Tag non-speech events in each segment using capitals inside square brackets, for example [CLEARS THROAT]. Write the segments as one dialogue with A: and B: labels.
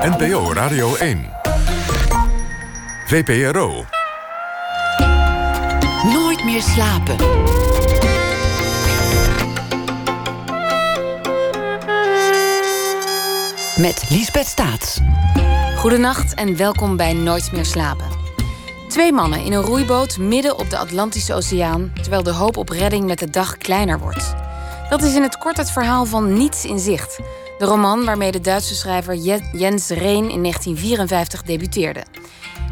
A: NPO Radio 1. VPRO.
B: Nooit meer slapen. Met Liesbeth Staats.
C: Goedenacht en welkom bij Nooit meer slapen. Twee mannen in een roeiboot midden op de Atlantische Oceaan... terwijl de hoop op redding met de dag kleiner wordt. Dat is in het kort het verhaal van Niets in Zicht... de roman waarmee de Duitse schrijver Jens Reen in 1954 debuteerde.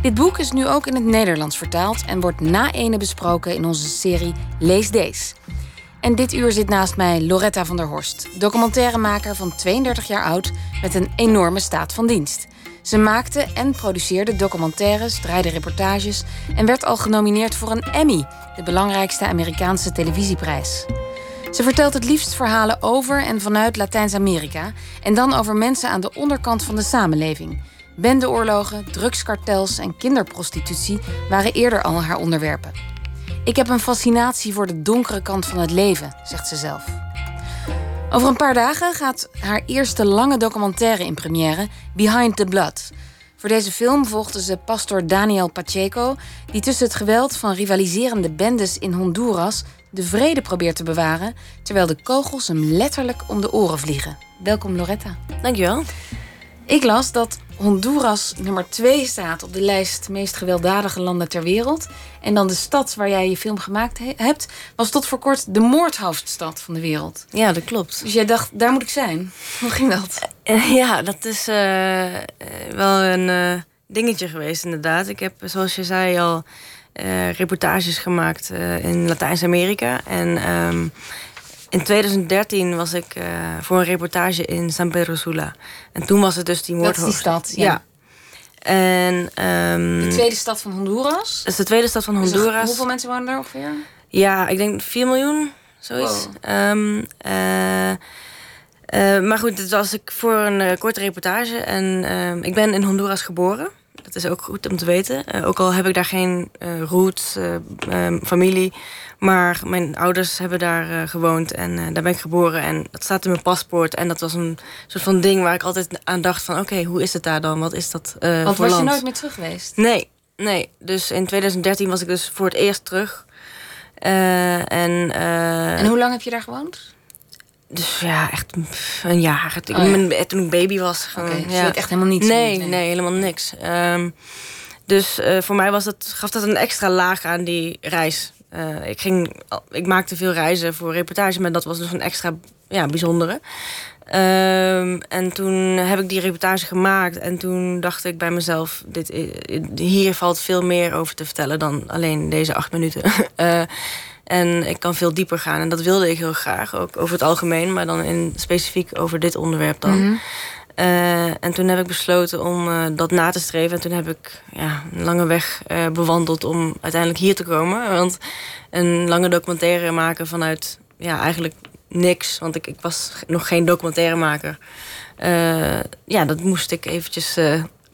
C: Dit boek is nu ook in het Nederlands vertaald... en wordt na ene besproken in onze serie Lees Deze. En dit uur zit naast mij Loretta van der Horst... documentairemaker van 32 jaar oud met een enorme staat van dienst... Ze maakte en produceerde documentaires, draaide reportages en werd al genomineerd voor een Emmy, de belangrijkste Amerikaanse televisieprijs. Ze vertelt het liefst verhalen over en vanuit Latijns-Amerika en dan over mensen aan de onderkant van de samenleving. Bendeoorlogen, drugskartels en kinderprostitutie waren eerder al haar onderwerpen. Ik heb een fascinatie voor de donkere kant van het leven, zegt ze zelf. Over een paar dagen gaat haar eerste lange documentaire in première, Behind the Blood. Voor deze film volgde ze pastor Daniel Pacheco, die tussen het geweld van rivaliserende bendes in Honduras de vrede probeert te bewaren, terwijl de kogels hem letterlijk om de oren vliegen. Welkom Loretta.
D: Dankjewel.
C: Ik las dat Honduras nummer 2 staat op de lijst meest gewelddadige landen ter wereld. En dan de stad waar jij je film gemaakt hebt, was tot voor kort de moordhoofdstad van de wereld.
D: Ja, dat klopt.
C: Dus jij dacht, daar moet ik zijn. [LAUGHS] Hoe ging dat?
D: Uh, ja, dat is uh, wel een uh, dingetje geweest, inderdaad. Ik heb, zoals je zei, al reportages gemaakt in Latijns-Amerika. En. Um, in 2013 was ik uh, voor een reportage in San Pedro Sula. En toen was het dus die moordhoofd.
C: Dat is die stad,
D: ja. ja. En, um,
C: de tweede stad van Honduras?
D: Dat is de tweede stad van Honduras.
C: Dus hoeveel mensen wonen er ongeveer?
D: Ja, ik denk 4 miljoen, zoiets. Wow. Um, uh, uh, maar goed, het was ik voor een korte reportage. En ik ben in Honduras geboren. Dat is ook goed om te weten. ook al heb ik daar geen roots, um, familie. Maar mijn ouders hebben daar uh, gewoond en uh, daar ben ik geboren. En dat staat in mijn paspoort. En dat was een soort van ding waar ik altijd aan dacht van... oké, okay, hoe is het daar dan? Wat is dat uh,
C: Want
D: voor
C: was
D: land?
C: je nooit meer terug geweest?
D: Nee, nee. Dus in 2013 was ik dus voor het eerst terug. en,
C: en hoe lang heb je daar gewoond?
D: Dus ja, echt een jaar. Toen, oh, ja. toen ik baby was. Gewoon,
C: okay, dus
D: ja.
C: je echt helemaal niets?
D: Nee, nee, nee, helemaal niks. Um, dus voor mij was dat, gaf dat een extra laag aan die reis. Uh, ik, ging, ik maakte veel reizen voor reportage, maar dat was dus een extra ja, bijzondere. Um, en toen heb ik die reportage gemaakt en toen dacht ik bij mezelf: dit, hier valt veel meer over te vertellen dan alleen deze acht minuten. uh, [LAUGHS] en ik kan veel dieper gaan en dat wilde ik heel graag, ook over het algemeen, maar dan in specifiek over dit onderwerp dan. Mm -hmm. Uh, en toen heb ik besloten om uh, dat na te streven. En toen heb ik ja, een lange weg uh, bewandeld om uiteindelijk hier te komen. Want een lange documentaire maken vanuit ja, eigenlijk niks. Want ik, ik was nog geen documentairemaker. ja, dat moest ik eventjes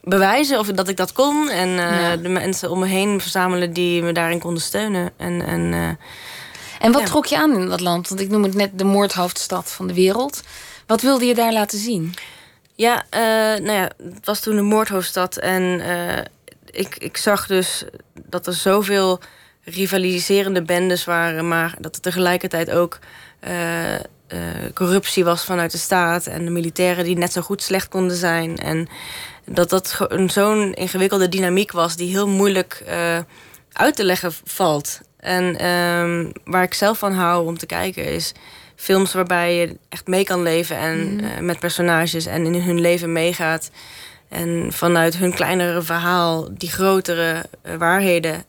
D: bewijzen of dat ik dat kon. En ja. de mensen om me heen verzamelen die me daarin konden steunen. En, en,
C: en wat ja. trok je aan in dat land? Want ik noem het net de moordhoofdstad van de wereld. Wat wilde je daar laten zien?
D: Ja, uh, nou ja, het was toen de moordhoofdstad. En ik, ik zag dus dat er zoveel rivaliserende bendes waren... maar dat er tegelijkertijd ook uh, corruptie was vanuit de staat... en de militairen die net zo goed slecht konden zijn. En dat dat zo'n ingewikkelde dynamiek was... die heel moeilijk uit te leggen valt. En um, waar ik zelf van hou om te kijken is films waarbij je echt mee kan leven en mm. uh, met personages en in hun leven meegaat. En vanuit hun kleinere verhaal die grotere uh, waarheden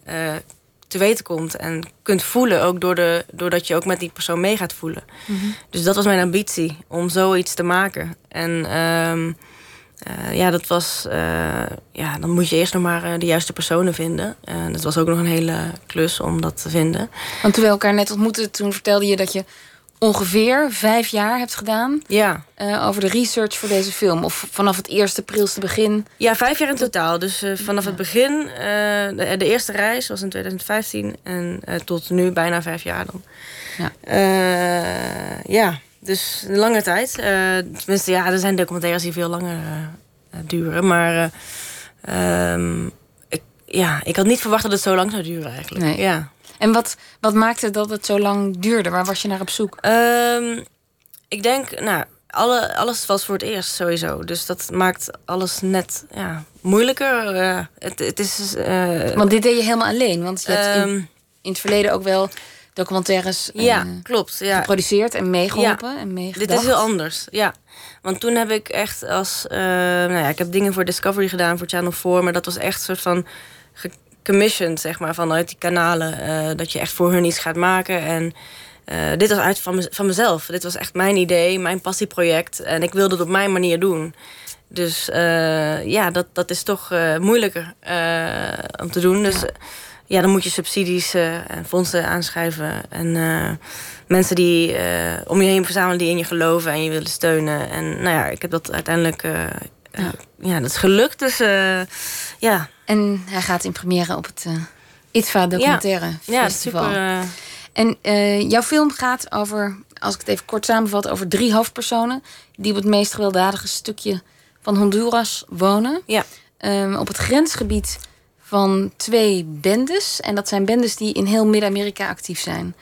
D: te weten komt. En kunt voelen, ook door de, doordat je ook met die persoon mee gaat voelen. Mm -hmm. Dus dat was mijn ambitie, om zoiets te maken. En um, ja, dat was. ja, dan moet je eerst nog maar de juiste personen vinden. En dat was ook nog een hele klus om dat te vinden.
C: Want toen we elkaar net ontmoetten, toen vertelde je dat je ongeveer vijf jaar hebt gedaan.
D: Ja.
C: Over de research voor deze film. Of vanaf het eerste prilste begin.
D: Ja, vijf jaar in totaal. Dus vanaf ja. het begin, de, de, eerste reis was in 2015. En tot nu bijna vijf jaar dan. Ja. ja, dus een lange tijd. tenminste, ja, er zijn documentaires die veel langer duren. Maar ehm, ik, ja, ik had niet verwacht dat het zo lang zou duren eigenlijk.
C: Nee.
D: Ja.
C: En wat, wat maakte dat het zo lang duurde? Waar was je naar op zoek?
D: Ehm, ik denk, nou, alle, alles was voor het eerst sowieso. Dus dat maakt alles net ja, moeilijker. Uh, het, het is, uh,
C: want dit deed je helemaal alleen. Want je hebt in,
D: Ehm,
C: in het verleden ook wel documentaires
D: ja,
C: eh,
D: klopt. Ja.
C: geproduceerd en meegeholpen en meegedacht.
D: Dit is heel anders, ja. Want toen heb ik echt als... eh, nou ja, ik heb dingen voor Discovery gedaan, voor Channel 4... maar dat was echt een soort van gecommissioned, zeg maar, vanuit die kanalen. eh, dat je echt voor hun iets gaat maken. En dit was uit van, mez- van mezelf. Dit was echt mijn idee, mijn passieproject. En ik wilde het op mijn manier doen. Dus ja, dat, dat is toch moeilijker om te doen. Dus ja, dan moet je subsidies eh, en fondsen aanschrijven. En eh, mensen die eh, om je heen verzamelen die in je geloven en je willen steunen. En nou ja, ik heb dat uiteindelijk...
C: Ja.
D: ja. dat is gelukt. Dus ja,
C: En hij gaat in première op het ITVA documentaire
D: ja
C: festival.
D: super. eh,
C: En jouw film gaat over, als ik het even kort samenvat, over drie hoofdpersonen die op het meest gewelddadige stukje van Honduras wonen.
D: ja.
C: Ehm, op het grensgebied van twee bendes. En dat zijn bendes die in heel Midden-Amerika actief zijn.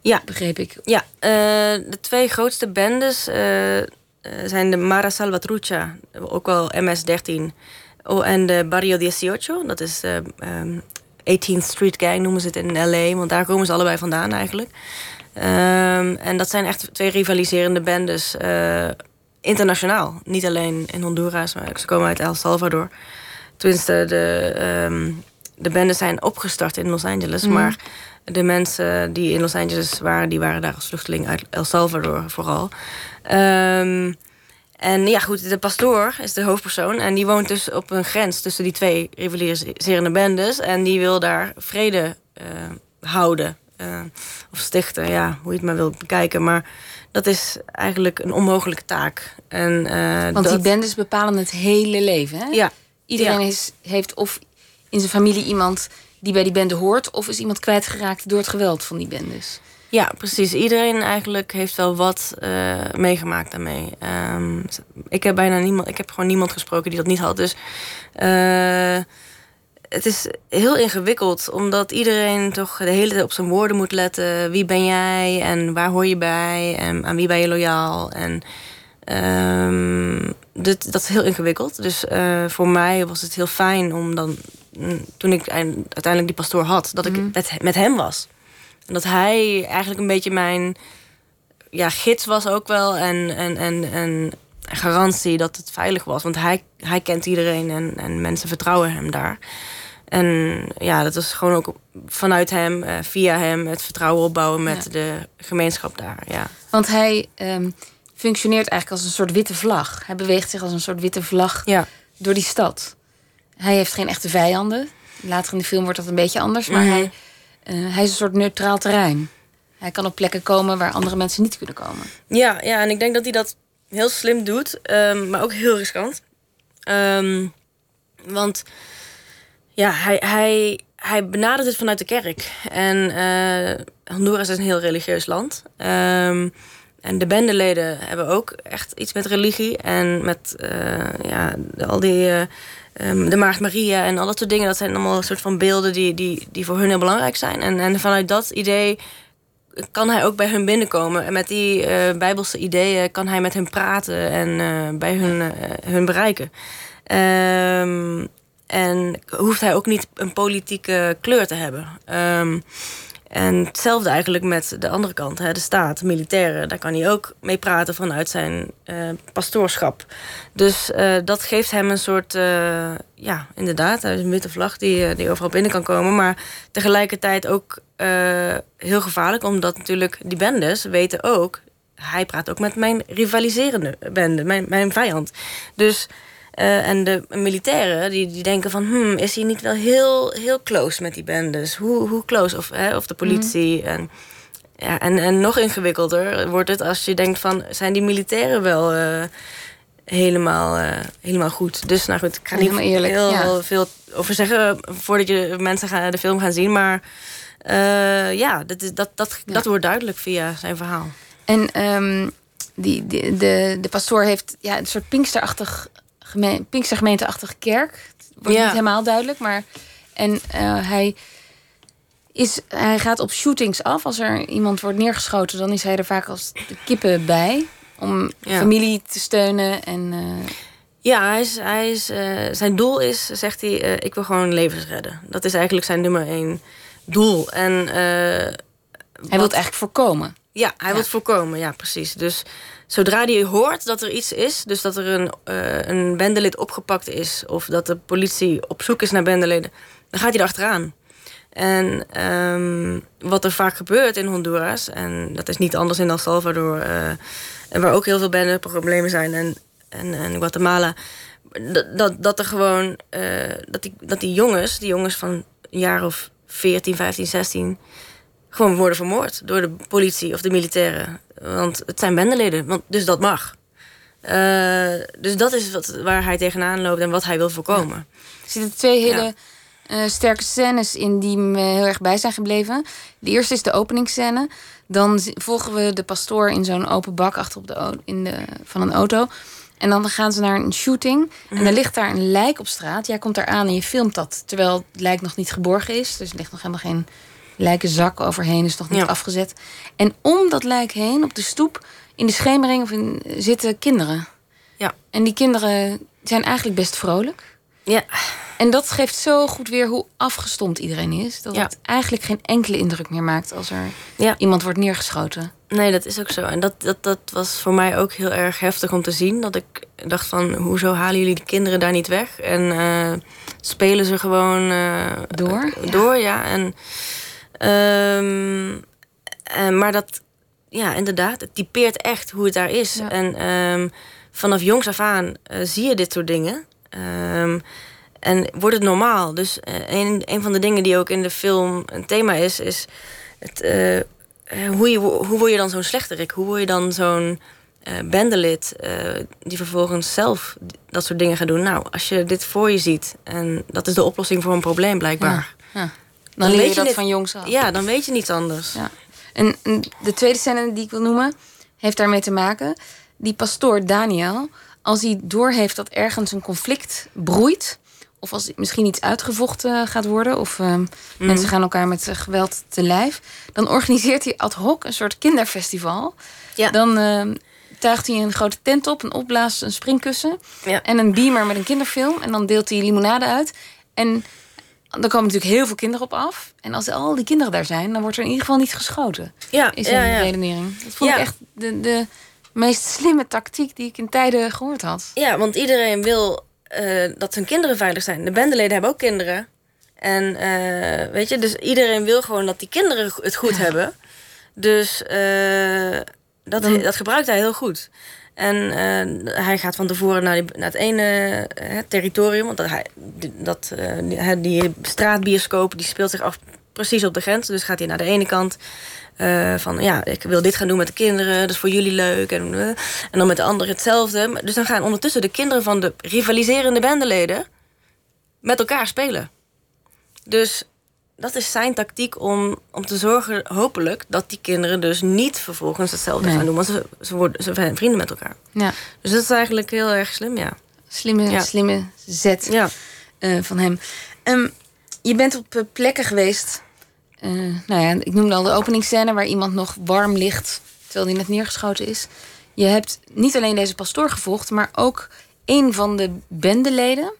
D: Ja.
C: Begreep ik.
D: Ja, eh, de twee grootste bendes eh, eh, zijn de Mara Salvatrucha, ook wel MS-13, oh, en de Barrio 18, dat is de ehm, 18th Street Gang noemen ze het in L.A., want daar komen ze allebei vandaan eigenlijk. Ehm, en dat zijn echt twee rivaliserende bendes, internationaal. Niet alleen in Honduras, maar ze komen uit El Salvador. Tenminste, de, ehm, de bendes zijn opgestart in Los Angeles,
C: Mhm.
D: maar de mensen die in Los Angeles waren, die waren daar als vluchteling uit El Salvador vooral. Ehm, en ja, goed, de pastoor is de hoofdpersoon. En die woont dus op een grens tussen die twee rivaliserende bendes. En die wil daar vrede eh, houden. eh, of stichten, ja, hoe je het maar wilt bekijken. Maar dat is eigenlijk een onmogelijke taak. En, eh,
C: Want
D: dat,
C: die bendes bepalen het hele leven. Hè?
D: Ja,
C: Iedereen
D: ja.
C: is, heeft of in zijn familie iemand die bij die bende hoort... of is iemand kwijtgeraakt door het geweld van die bendes.
D: Ja, precies. Iedereen eigenlijk heeft wel wat eh, meegemaakt daarmee. Ehm, ik heb bijna niemand, ik heb gewoon niemand gesproken die dat niet had. Dus eh, het is heel ingewikkeld, omdat iedereen toch de hele tijd op zijn woorden moet letten. Wie ben jij en waar hoor je bij en aan wie ben je loyaal? En ehm, dit, dat is heel ingewikkeld. Dus eh, voor mij was het heel fijn om dan, mm, toen ik eind- uiteindelijk die pastoor had, dat ik met, met hem was. En dat hij eigenlijk een beetje mijn ja, gids was ook wel. En, en, en, en garantie dat het veilig was. Want hij, hij kent iedereen en, en mensen vertrouwen hem daar. En ja, dat was gewoon ook vanuit hem, eh, via hem, het vertrouwen opbouwen met
C: Ja.
D: de gemeenschap daar. Ja.
C: Want hij ehm, functioneert eigenlijk als een soort witte vlag. Hij beweegt zich als een soort witte vlag
D: Ja.
C: door die stad. Hij heeft geen echte vijanden. Later in de film wordt dat een beetje anders. Maar
D: Mhm.
C: hij, eh, hij is een soort neutraal terrein. Hij kan op plekken komen waar andere mensen niet kunnen komen.
D: Ja, ja, en ik denk dat hij dat heel slim doet, ehm, maar ook heel riskant. Ehm, want ja, hij, hij, hij benadert het vanuit de kerk. En eh, Honduras is een heel religieus land. Ehm, en de bendeleden hebben ook echt iets met religie. En met eh, ja, al die. ehm, de Maagd Maria en al dat soort dingen. Dat zijn allemaal een soort van beelden die, die, die voor hun heel belangrijk zijn. En, en vanuit dat idee kan hij ook bij hun binnenkomen. En met die eh, bijbelse ideeën kan hij met hen praten en bij hun, hun bereiken. Ehm, en hoeft hij ook niet een politieke kleur te hebben. Ehm, en hetzelfde eigenlijk met de andere kant, hè, de staat, de militairen. Daar kan hij ook mee praten vanuit zijn eh, pastoorschap. Dus eh, dat geeft hem een soort, eh, ja, inderdaad, een witte vlag die, die overal binnen kan komen. Maar tegelijkertijd ook heel gevaarlijk, omdat natuurlijk die bendes weten ook... hij praat ook met mijn rivaliserende bende, mijn, mijn vijand. Dus... eh, en de militairen die, die denken van... Hmm, is hij niet wel heel, heel close met die bendes? Hoe, hoe close? Of, hè, of de politie. En, ja, en, en nog ingewikkelder wordt het als je denkt van... zijn die militairen wel eh, helemaal, eh, helemaal goed? Dus nou goed, ik ga niet
C: eerlijk,
D: heel
C: ja.
D: veel over zeggen... voordat je mensen gaan, de film gaan zien. Maar ja, dat, is, dat, dat, dat wordt duidelijk via zijn verhaal.
C: En ehm, die, die- de, de pastoor heeft ja, een soort pinksterachtig geme Pinkster gemeenteachtige kerk. Wordt
D: Ja.
C: niet helemaal duidelijk, maar... En eh, hij, is, hij gaat op shootings af. Als er iemand wordt neergeschoten, dan is hij er vaak als de kippen bij. Om
D: Ja.
C: familie te steunen en... eh,
D: Ja, hij is, hij is, eh, zijn doel is, zegt hij, ik wil gewoon levens redden. Dat is eigenlijk zijn nummer één doel. En
C: hij wil het eigenlijk voorkomen.
D: Ja, hij
C: Ja.
D: wil het voorkomen, ja, precies. Dus zodra hij hoort dat er iets is, dus dat er een, eh, een bendelid opgepakt is, of dat de politie op zoek is naar bendeleden, dan gaat hij erachteraan. En ehm, wat er vaak gebeurt in Honduras, en dat is niet anders in El Salvador, eh, en waar ook heel veel bendeproblemen zijn, en, en, en Guatemala, dat, dat, dat er gewoon, eh, dat, die, dat die jongens, die jongens van een jaar of 14, 15, 16, gewoon worden vermoord door de politie of de militairen. Want het zijn bendeleden, want, dus dat mag. Eh, dus dat is wat, waar hij tegenaan loopt en wat hij wil voorkomen.
C: Er zitten twee hele
D: Ja.
C: eh, sterke scènes in die me heel erg bij zijn gebleven. De eerste is de openingsscène. Dan volgen we de pastoor in zo'n open bak achter op de, in de, van een auto. En dan gaan ze naar een shooting. En er ligt daar een lijk op straat. Jij komt daar aan en je filmt dat. Terwijl het lijk nog niet geborgen is. Dus er ligt nog helemaal geen lijkenzak overheen. Is nog niet
D: Ja.
C: afgezet. En om dat lijk heen, op de stoep, in de schemering of in, zitten kinderen.
D: Ja.
C: En die kinderen zijn eigenlijk best vrolijk.
D: Ja,
C: En dat geeft zo goed weer hoe afgestomd iedereen is. Dat
D: Ja.
C: het eigenlijk geen enkele indruk meer maakt als er
D: Ja.
C: iemand wordt neergeschoten.
D: nee, dat is ook zo. En dat, dat, dat was voor mij ook heel erg heftig om te zien. Dat ik dacht van, hoezo halen jullie de kinderen daar niet weg? En eh, spelen ze gewoon eh,
C: Door?
D: door, ja. En, ehm, en, maar dat, ja, inderdaad, het typeert echt hoe het daar is.
C: Ja.
D: En ehm, vanaf jongs af aan eh, zie je dit soort dingen. Ehm, en wordt het normaal. Dus eh, een, een van de dingen die ook in de film een thema is, is het, eh, hoe, je, hoe word je dan zo'n slechterik? Hoe word je dan zo'n bendelid eh, die vervolgens zelf dat soort dingen gaat doen? Nou, als je dit voor je ziet en dat is de oplossing voor een probleem blijkbaar.
C: Ja. Dan,
D: Dan
C: leer
D: weet
C: je dat van jongs af.
D: Ja, dan weet je niets anders.
C: Ja. En, en de tweede scène die ik wil noemen, heeft daarmee te maken. Die pastoor Daniel, als hij doorheeft dat ergens een conflict broeit... of als misschien iets uitgevochten gaat worden... of ehm, mensen gaan elkaar met eh, geweld te lijf... dan organiseert hij ad hoc een soort kinderfestival.
D: Ja.
C: Dan ehm, tuigt hij een grote tent op, een opblaas, een springkussen...
D: Ja.
C: en een beamer met een kinderfilm. En dan deelt hij limonade uit. En dan komen natuurlijk heel veel kinderen op af. En als al die kinderen daar zijn, dan wordt er in ieder geval niet geschoten.
D: Ja,
C: Is
D: ja,
C: een
D: ja.
C: redenering. Dat vond
D: Ja.
C: ik echt de, de meest slimme tactiek die ik in tijden gehoord had.
D: Ja, want iedereen wil eh, dat hun kinderen veilig zijn. De bendeleden hebben ook kinderen. En eh, weet je, dus iedereen wil gewoon dat die kinderen het goed hebben. Dus eh, dat, dat gebruikt hij heel goed. En eh, hij gaat van tevoren naar, naar het ene eh, territorium. Want dat, dat, eh, die, straatbioscoop die speelt zich af precies op de grens. Dus gaat hij naar de ene kant. van ja, ik wil dit gaan doen met de kinderen, dat is voor jullie leuk. En, en dan met de andere hetzelfde. Dus dan gaan ondertussen de kinderen van de rivaliserende bendeleden met elkaar spelen. Dus dat is zijn tactiek om, om te zorgen, hopelijk, dat die kinderen dus niet vervolgens hetzelfde
C: Nee.
D: gaan doen. Want ze, ze, worden, ze zijn vrienden met elkaar.
C: Ja,
D: Dus dat is eigenlijk heel erg slim, ja.
C: slimme,
D: Ja.
C: slimme zet
D: Ja,
C: eh, van hem. Ehm, je bent op eh, plekken geweest. eh, nou ja, ik noemde al de openingsscène waar iemand nog warm ligt terwijl hij net neergeschoten is. Je hebt niet alleen deze pastoor gevolgd, maar ook een van de bendeleden.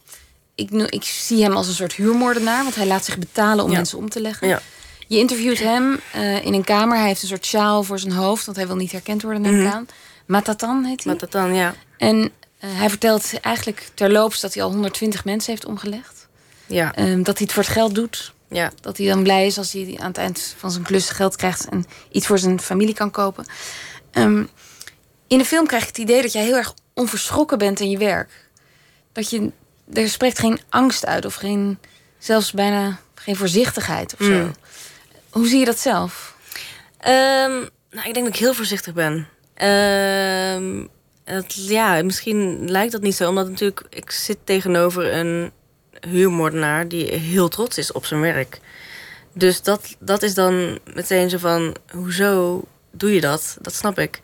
C: Ik, ik zie hem als een soort huurmoordenaar, want hij laat zich betalen om
D: Ja.
C: mensen om te leggen.
D: ja.
C: Je interviewt hem eh, in een kamer. Hij heeft een soort sjaal voor zijn hoofd, want hij wil niet herkend worden, neem ik aan. Matatan heet hij.
D: Dan, ja.
C: En eh, hij vertelt eigenlijk terloops dat hij al 120 mensen heeft omgelegd.
D: Ja,
C: Ehm, dat hij het voor het geld doet.
D: ja.
C: Dat hij dan blij is als hij aan het eind van zijn klus geld krijgt en iets voor zijn familie kan kopen. Ehm, in de film krijg ik het idee dat jij heel erg onverschrokken bent in je werk. Dat je, er spreekt geen angst uit of geen, zelfs bijna geen voorzichtigheid of zo.
D: Mm.
C: Hoe zie je dat zelf?
D: Ehm, nou, ik denk dat ik heel voorzichtig ben. Ehm, het, ja, misschien lijkt dat niet zo, omdat natuurlijk ik zit tegenover een huurmoordenaar die heel trots is op zijn werk. Dus dat, dat is dan meteen zo van, hoezo doe je dat? Dat snap ik.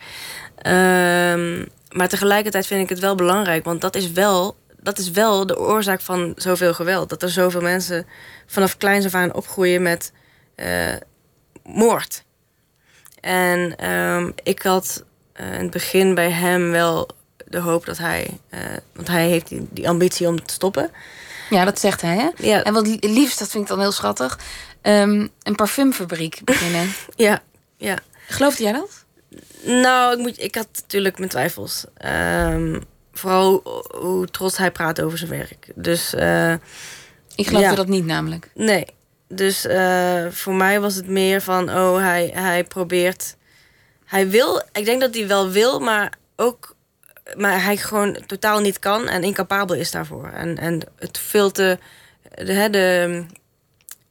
D: Ehm, maar tegelijkertijd vind ik het wel belangrijk, want dat is wel dat is wel de oorzaak van zoveel geweld. Dat er zoveel mensen vanaf kleins af aan opgroeien met eh, moord. En ehm, ik had uh, in het begin bij hem wel de hoop dat hij... Uh, want hij heeft die, die, ambitie om te stoppen.
C: Ja, dat zegt hij, hè?
D: Ja.
C: En wat liefst, dat vind ik dan heel schattig... Um, een parfumfabriek beginnen. [LAUGHS]
D: ja, ja.
C: Geloofde jij dat?
D: Nou, ik, moet, ik had natuurlijk mijn twijfels. Um, vooral hoe trots hij praat over zijn werk. Dus... Uh,
C: ik geloofde ja. dat niet namelijk.
D: Nee. Dus uh, voor mij was het meer van... oh, hij, hij probeert... Hij wil... Ik denk dat hij wel wil, maar ook... maar hij gewoon totaal niet kan en incapabel is daarvoor. En, en het veel te... De, de,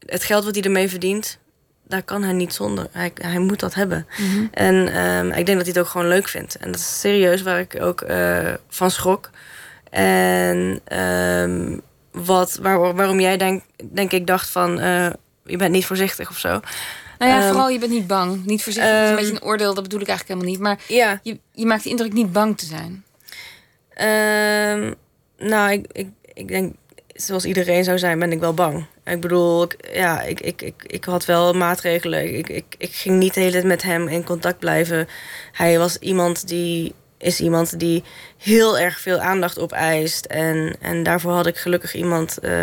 D: het geld wat hij ermee verdient... daar kan hij niet zonder. Hij, hij moet dat hebben.
C: Mhm.
D: Mm -hmm. En um, ik denk dat hij het ook gewoon leuk vindt. En dat is serieus waar ik ook uh, van schrok. En um, wat, waar, waarom jij denk, denk ik dacht van... Uh, je bent niet voorzichtig of zo.
C: Nou ja, um, vooral je bent niet bang. Niet voorzichtig is een beetje een oordeel, dat bedoel ik eigenlijk helemaal niet. Maar je, je maakt de indruk niet bang te zijn.
D: nou, ik, ik, ik denk zoals iedereen zou zijn, ben ik wel bang. Ik bedoel, ik, ja, ik, ik, ik, ik had wel maatregelen. Ik, ik, ik ging niet de hele tijd met hem in contact blijven. Hij was iemand die is iemand die heel erg veel aandacht opeist. En, en daarvoor had ik gelukkig iemand uh,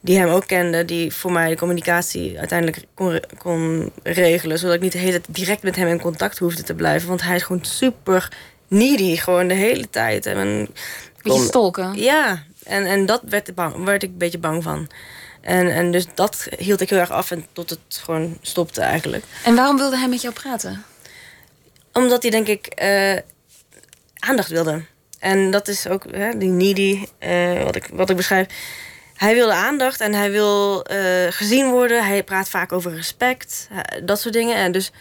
D: die hem ook kende... die voor mij de communicatie uiteindelijk kon, kon regelen... zodat ik niet de hele tijd direct met hem in contact hoefde te blijven. Want hij is gewoon super needy, gewoon de hele tijd. En
C: Beetje stolken.
D: Ja, en, en dat werd, bang, werd ik een beetje bang van. En, en dus dat hield ik heel erg af en tot het gewoon stopte eigenlijk.
C: En waarom wilde hij met jou praten?
D: Omdat hij denk ik uh, aandacht wilde. En dat is ook hè, die needy, uh, wat, ik, wat ik beschrijf. Hij wilde aandacht en hij wil uh, gezien worden. Hij praat vaak over respect, dat soort dingen. En dus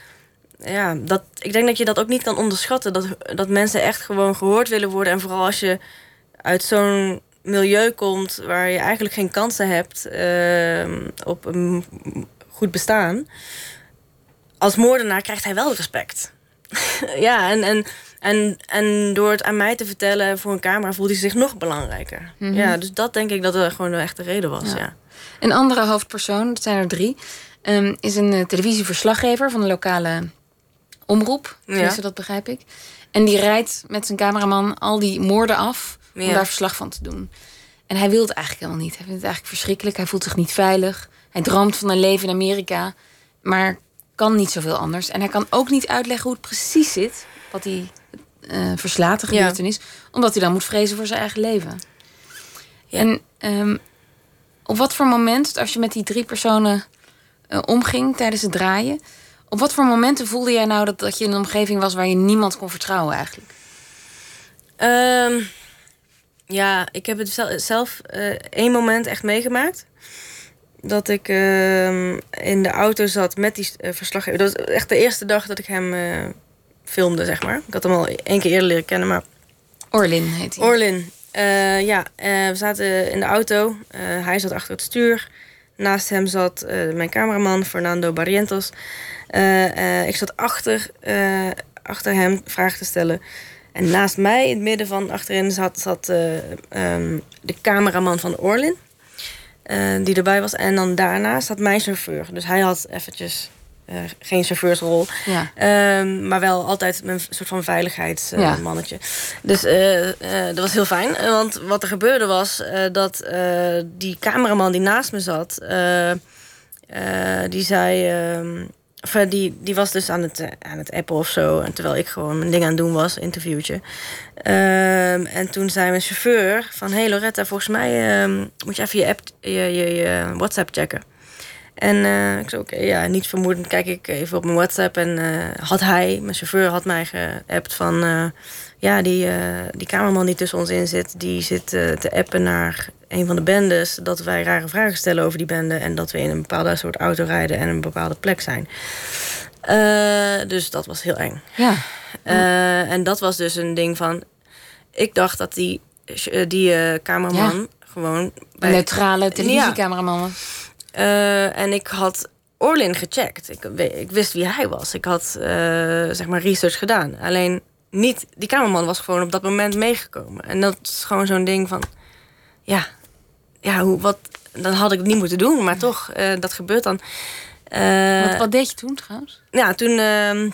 D: ja, dat, ik denk dat je dat ook niet kan onderschatten. Dat, dat mensen echt gewoon gehoord willen worden. En vooral als je uit zo'n milieu komt waar je eigenlijk geen kansen hebt uh, op een goed bestaan. Als moordenaar krijgt hij wel respect. [LAUGHS] ja, en, en, en, en door het aan mij te vertellen voor een camera voelt hij zich nog belangrijker. Mm -hmm. Ja, dus dat denk ik dat er gewoon de echte reden was. Ja. ja.
C: Een andere hoofdpersoon, dat zijn er drie, um, is een uh, televisieverslaggever van de lokale omroep. Ja. dat begrijp ik. En die rijdt met zijn cameraman al die moorden af om daar verslag van te doen. En hij wil het eigenlijk helemaal niet. Hij vindt het eigenlijk verschrikkelijk. Hij voelt zich niet veilig. Hij droomt van een leven in Amerika. Maar kan niet zoveel anders. En hij kan ook niet uitleggen hoe het precies zit. Wat hij uh, verslaat, de gebeurtenis. Ja. Omdat hij dan moet vrezen voor zijn eigen leven. Ja. En um, op wat voor moment, als je met die drie personen uh, omging tijdens het draaien... op wat voor momenten voelde jij nou dat, dat je in een omgeving was... waar je niemand kon vertrouwen eigenlijk?
D: Um, ja, ik heb het zelf uh, één moment echt meegemaakt. Dat ik uh, in de auto zat met die uh, verslaggever. Dat was echt de eerste dag dat ik hem uh, filmde, zeg maar. Ik had hem al één keer eerder leren kennen, maar...
C: Orlin heet hij.
D: Orlin. ja, we zaten in de auto. hij zat achter het stuur. Naast hem zat mijn cameraman, Fernando Barrientos. ik zat achter, achter hem vragen te stellen... En naast mij, in het midden van achterin, zat, zat uh, um, de cameraman van Orlin. Uh, die erbij was. En dan daarna zat mijn chauffeur. Dus hij had eventjes uh, geen chauffeursrol.
C: Ja.
D: Um, maar wel altijd een soort van veiligheidsmannetje. Ja. Dus dat was heel fijn. Want wat er gebeurde was dat die cameraman die naast me zat... die zei... Die, die was dus aan het, aan het appen of zo. En terwijl ik gewoon mijn ding aan het doen was, interviewtje. Um, en toen zei mijn chauffeur van... Hey Loretta, volgens mij um, moet je even je, app, je, je, WhatsApp checken. En uh, ik zei, oké, ja, niet vermoedend kijk ik even op mijn WhatsApp. En uh, had hij, mijn chauffeur, had mij geappt van... ja, die, die cameraman die tussen ons in zit... die zit te appen naar een van de bendes... dat wij rare vragen stellen over die bende... en dat we in een bepaalde soort auto rijden... en een bepaalde plek zijn. dus dat was heel eng.
C: Ja.
D: en dat was dus een ding van... Ik dacht dat die, die cameraman ja. gewoon...
C: Bij, neutrale televisiecameraman was.
D: Uh, en ik had Orlin gecheckt. Ik, ik, wist wie hij was. Ik had uh, zeg maar research gedaan. Alleen niet, die cameraman was gewoon op dat moment meegekomen. En dat is gewoon zo'n ding van. ja, ja hoe, wat, dan had ik het niet moeten doen, maar toch, uh, dat gebeurt dan.
C: Uh, wat, wat, deed je toen trouwens?
D: Ja, toen, uh,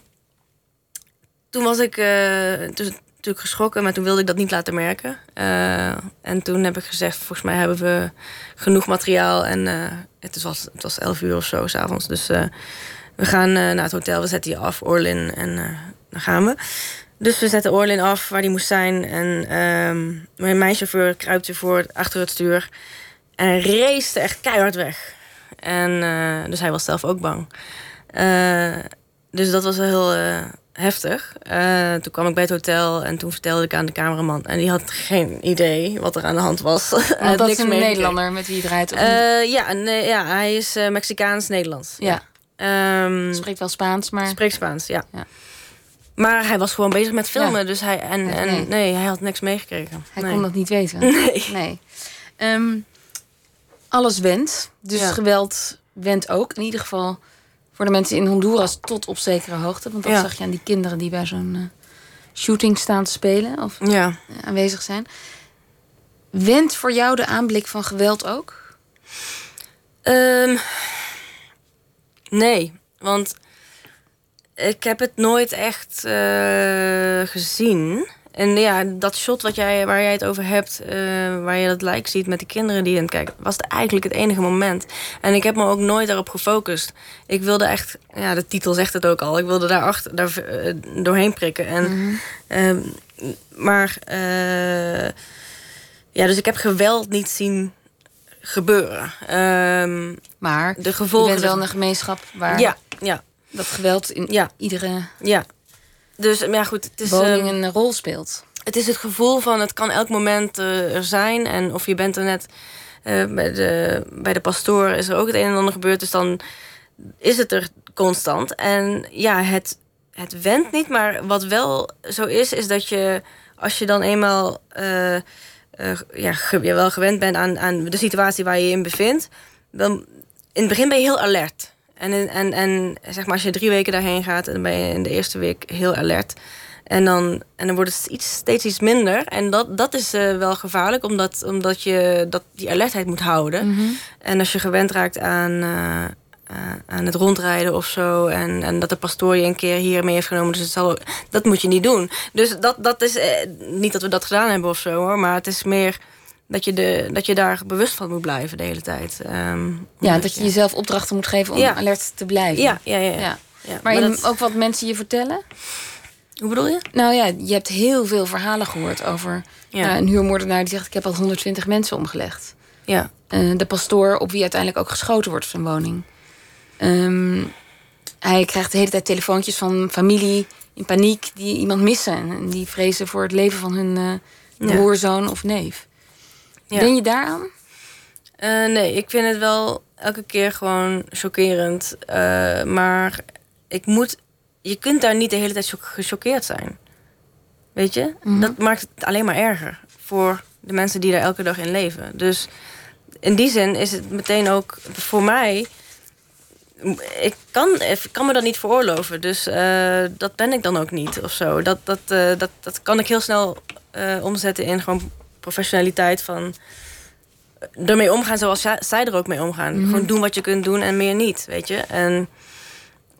D: toen was ik natuurlijk geschrokken, maar toen wilde ik dat niet laten merken. en toen heb ik gezegd, volgens mij hebben we genoeg materiaal. En het, was, het was elf uur of zo s'avonds. Dus we gaan naar het hotel, we zetten je af, Orlin, en dan gaan we. Dus we zetten Orlin af waar hij moest zijn. En um, mijn chauffeur kruipte voor achter het stuur. En race echt keihard weg. En uh, dus hij was zelf ook bang. Uh, dus dat was wel heel uh, heftig. toen kwam ik bij het hotel en toen vertelde ik aan de cameraman. En die had geen idee wat er aan de hand was.
C: Want [LAUGHS] dat is een Nederlander met wie je draait?
D: ja, nee, ja, hij is Mexicaans-Nederlands.
C: Ja. Um, spreekt wel Spaans, maar...
D: Spreekt Spaans, ja. ja. Maar hij was gewoon bezig met filmen. Dus hij, en, en nee. nee. hij had niks meegekregen.
C: Hij
D: nee.
C: kon dat niet weten. [LAUGHS]
D: Nee.
C: nee. Um, alles wendt. Dus ja. geweld wendt ook. In ieder geval voor de mensen in Honduras tot op zekere hoogte. Want dat ja. zag je aan die kinderen die bij zo'n uh, shooting staan te spelen. Of
D: ja.
C: aanwezig zijn. Wendt voor jou de aanblik van geweld ook?
D: Um, nee, want ik heb het nooit echt uh, gezien. En ja, dat shot wat jij, waar jij het over hebt, uh, waar je dat lijk ziet met die kinderen die aan het kijken, was het eigenlijk het enige moment. En ik heb me ook nooit daarop gefocust. Ik wilde echt, ja, de titel zegt het ook al, ik wilde daar, achter, daar uh, doorheen prikken. En, mm -hmm. maar, ja, dus ik heb geweld niet zien gebeuren. Um,
C: maar de gevolgen. Je bent wel een gemeenschap waar.
D: Ja, ja
C: dat geweld in ja. iedere
D: ja. Dus ja, goed, het is,
C: woning een rol speelt.
D: Het is het gevoel van het kan elk moment uh, er zijn. En of je bent er net uh, bij, de, bij de pastoor is er ook het een en ander gebeurd. Dus dan is het er constant. En ja, het, het wendt niet. Maar wat wel zo is, is dat je als je dan eenmaal uh, ja, je wel gewend bent aan, aan de situatie waar je je in bevindt. Dan in het begin ben je heel alert. En, en, en zeg maar, als je drie weken daarheen gaat, dan ben je in de eerste week heel alert. En dan, en dan wordt het iets, steeds iets minder. En dat, dat is uh, wel gevaarlijk, omdat, omdat je dat, die alertheid moet houden.
C: Mm -hmm.
D: En als je gewend raakt aan, uh, uh, aan het rondrijden of zo. En, en dat de pastoor je een keer hier mee heeft genomen. Dus het zal, dat moet je niet doen. Dus dat, dat is niet dat we dat gedaan hebben of zo hoor. Maar het is meer dat je, de, dat je daar bewust van moet blijven de hele tijd. Um,
C: ja, dat je, je jezelf opdrachten moet geven om ja. alert te blijven.
D: Ja, ja, ja. ja.
C: ja. maar, maar dat... ook wat mensen je vertellen?
D: Hoe bedoel je?
C: Nou ja, je hebt heel veel verhalen gehoord over uh, een huurmoordenaar die zegt: Ik heb al 120 mensen omgelegd.
D: Ja.
C: Uh, de pastoor op wie uiteindelijk ook geschoten wordt op zijn woning. Um, hij krijgt de hele tijd telefoontjes van familie in paniek die iemand missen. En die vrezen voor het leven van hun uh, broerzoon of neef. Ja. Ben je daaraan?
D: Uh, nee, ik vind het wel elke keer gewoon chockerend. Uh, maar ik moet. Je kunt daar niet de hele tijd gechoqueerd zijn. Weet je? Mm -hmm. Dat maakt het alleen maar erger voor de mensen die daar elke dag in leven. Dus in die zin is het meteen ook voor mij. Ik kan, ik kan me dat niet veroorloven. Dus uh, dat ben ik dan ook niet of zo. Dat, dat, dat, dat kan ik heel snel omzetten in gewoon professionaliteit van ermee omgaan zoals zij er ook mee omgaan. Mm -hmm. Gewoon doen wat je kunt doen en meer niet, weet je. En,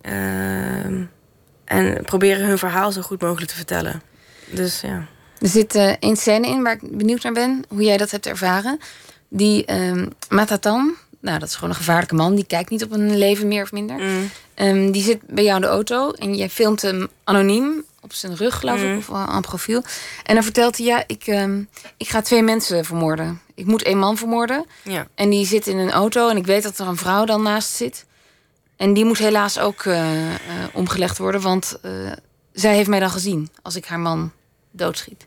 D: uh, en proberen hun verhaal zo goed mogelijk te vertellen. Dus ja.
C: Er zit uh, één scène in waar ik benieuwd naar ben, hoe jij dat hebt ervaren. Die uh, Matatan, nou dat is gewoon een gevaarlijke man, die kijkt niet op een leven meer of minder.
D: Mm.
C: Um, die zit bij jou in de auto en jij filmt hem anoniem op zijn rug, geloof ik, mm. of aan profiel. En dan vertelt hij, ja, ik, um, ik ga twee mensen vermoorden. Ik moet één man vermoorden.
D: Ja.
C: En die zit in een auto en ik weet dat er een vrouw dan naast zit. En die moet helaas ook uh, uh, omgelegd worden, want uh, zij heeft mij dan gezien als ik haar man doodschiet.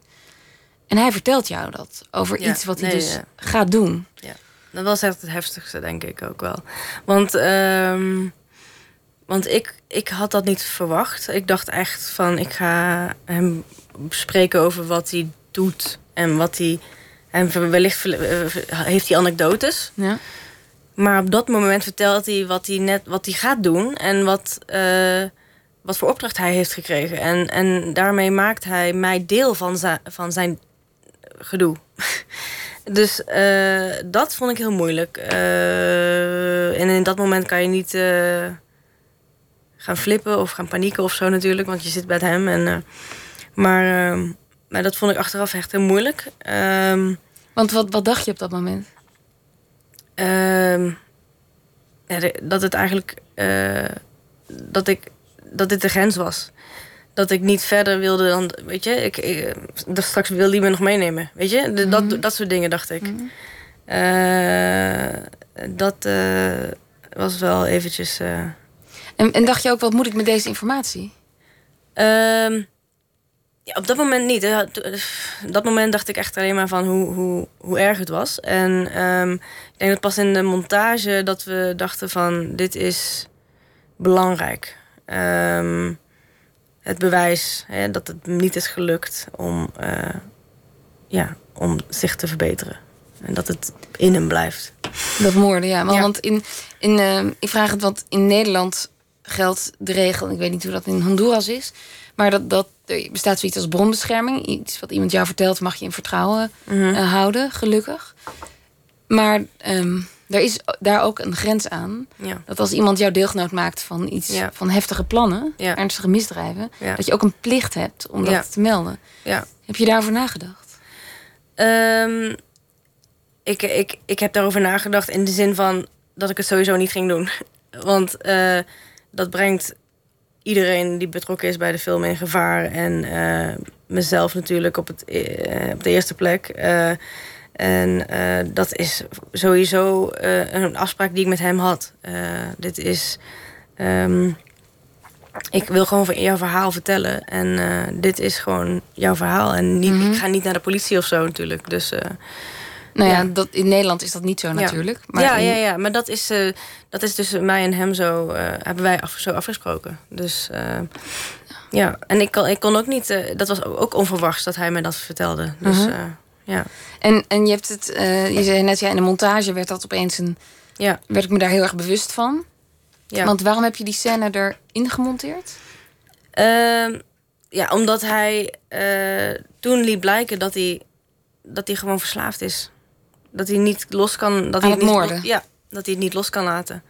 C: En hij vertelt jou dat over ja, iets wat hij dus ja. gaat doen.
D: Ja, dat was echt het heftigste, denk ik ook wel. Want um, want ik, ik had dat niet verwacht. Ik dacht echt van, ik ga hem spreken over wat hij doet. En wat hij... En wellicht heeft hij anekdotes.
C: Ja.
D: Maar op dat moment vertelt hij wat hij, net, wat hij gaat doen. En wat, uh, wat voor opdracht hij heeft gekregen. En, en daarmee maakt hij mij deel van, zijn van zijn gedoe. [LAUGHS] Dus uh, dat vond ik heel moeilijk. Uh, en in dat moment kan je niet gaan flippen of gaan panieken of zo natuurlijk, want je zit bij hem. En, maar, maar dat vond ik achteraf echt heel moeilijk. Um,
C: want wat, wat dacht je op dat moment?
D: Um, ja, dat het eigenlijk dat ik dat dit de grens was dat ik niet verder wilde dan, weet je, ik, ik straks wil die me nog meenemen, weet je, de, dat, mhm. dat soort dingen dacht ik. Mm dat uh, was wel eventjes.
C: En, en dacht je ook, wat moet ik met deze informatie?
D: Um, ja, op dat moment niet. Op dat moment dacht ik echt alleen maar van hoe, hoe, hoe erg het was. En um, ik denk dat pas in de montage dat we dachten van dit is belangrijk. Um, het bewijs hè, dat het niet is gelukt om, uh, ja, om zich te verbeteren. En dat het in hem blijft.
C: Dat moorden, ja. Maar Want in, in, uh, ik vraag het, want in Nederland geldt de regel, ik weet niet hoe dat in Honduras is, maar dat, dat er bestaat zoiets als bronbescherming. Iets wat iemand jou vertelt, mag je in vertrouwen uh, houden, gelukkig. Maar um, er is daar ook een grens aan. Ja. Dat als iemand jouw deelgenoot maakt van iets van heftige plannen, ernstige misdrijven, dat je ook een plicht hebt om dat te melden. Heb je daarover nagedacht?
D: Um, ik, ik, ik heb daarover nagedacht in de zin van dat ik het sowieso niet ging doen. [LAUGHS] Want uh, dat brengt iedereen die betrokken is bij de film in gevaar. En uh, mezelf natuurlijk op, het, uh, op de eerste plek. En uh, dat is sowieso een afspraak die ik met hem had. Dit is. Um, ik wil gewoon jouw verhaal vertellen. En dit is gewoon jouw verhaal. En niet, mm -hmm. ik ga niet naar de politie of zo natuurlijk. Dus.
C: Nou ja, ja, Dat, in Nederland is dat niet zo natuurlijk.
D: Maar ja, ja, ja, maar dat is, dat is tussen mij en hem zo. hebben wij af, zo afgesproken. Dus. ja, en ik kon, ik kon ook niet. dat was ook onverwachts dat hij mij dat vertelde. Dus. -hmm ja.
C: En, en je hebt het, uh, je zei net, ja, in de montage werd dat opeens een. Ja. werd ik me daar heel erg bewust van. Ja. Want waarom heb je die scène erin gemonteerd?
D: Uh, ja, omdat hij uh, toen liet blijken dat hij, dat hij gewoon verslaafd is. Dat hij niet los kan. Dat
C: hij
D: het
C: niet moorden.
D: ja, dat hij het niet los kan laten.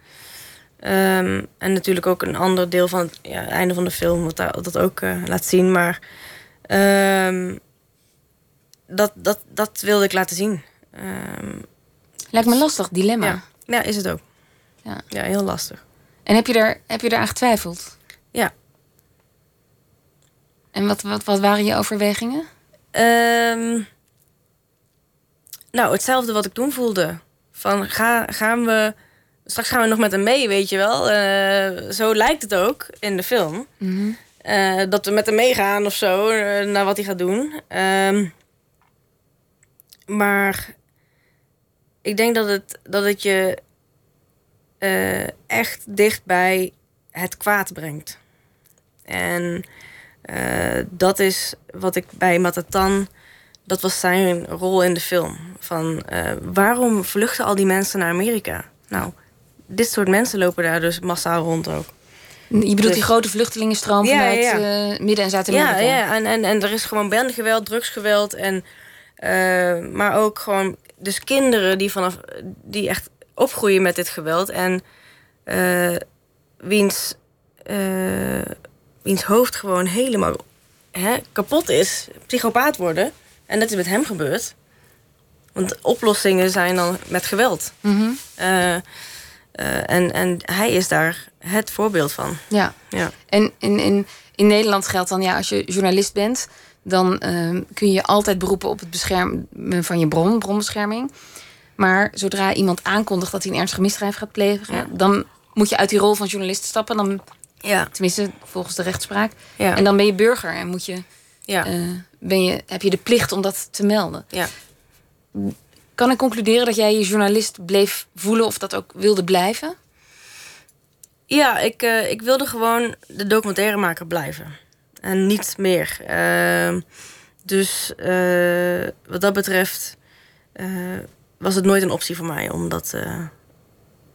D: Um, en natuurlijk ook een ander deel van het ja, einde van de film, wat dat ook uh, laat zien. Maar um, dat, dat, dat wilde ik laten zien. Um,
C: Lijkt me lastig, dilemma.
D: Ja, ja is het ook. Ja. ja, heel lastig.
C: En heb je, daar, heb je daar aan getwijfeld?
D: Ja.
C: En wat, wat, wat waren je overwegingen?
D: Um, nou, hetzelfde wat ik toen voelde. Van ga, gaan we. Straks gaan we nog met hem mee, weet je wel. Uh, zo lijkt het ook in de film. Mm -hmm. uh, dat we met hem meegaan of zo, uh, naar wat hij gaat doen. Um, maar ik denk dat het, dat het je echt dicht bij het kwaad brengt. En dat is wat ik bij Matatan. Dat was zijn rol in de film. Van uh, waarom vluchten al die mensen naar Amerika? Nou, dit soort mensen lopen daar dus massaal rond ook.
C: Je bedoelt dus, die grote vluchtelingenstroom ja, vanuit ja. Midden- en Zuid-Amerika?
D: Ja, ja. En, en, en er is gewoon bandengeweld, drugsgeweld en uh, maar ook gewoon dus kinderen die, vanaf, die echt opgroeien met dit geweld. En wiens, wiens hoofd gewoon helemaal hè, kapot is. Psychopaat worden. En dat is met hem gebeurd. Want oplossingen zijn dan met geweld. Mm -hmm. en, en hij is daar het voorbeeld van.
C: Ja. ja. En in, in, in Nederland geldt dan, ja, als je journalist bent dan uh, kun je altijd beroepen op het beschermen van je bron, bronbescherming. Maar zodra iemand aankondigt dat hij een ernstige misdrijf gaat plegen, ja. dan moet je uit die rol van journalist stappen. Dan, ja. Tenminste, volgens de rechtspraak. Ja. En dan ben je burger en moet je, ja. uh, ben je, heb je de plicht om dat te melden. Ja. Kan ik concluderen dat jij je journalist bleef voelen of dat ook wilde blijven?
D: Ja, ik, uh, ik wilde gewoon de documentairemaker blijven. En niet meer. Uh, dus wat dat betreft was het nooit een optie voor mij om dat, eh,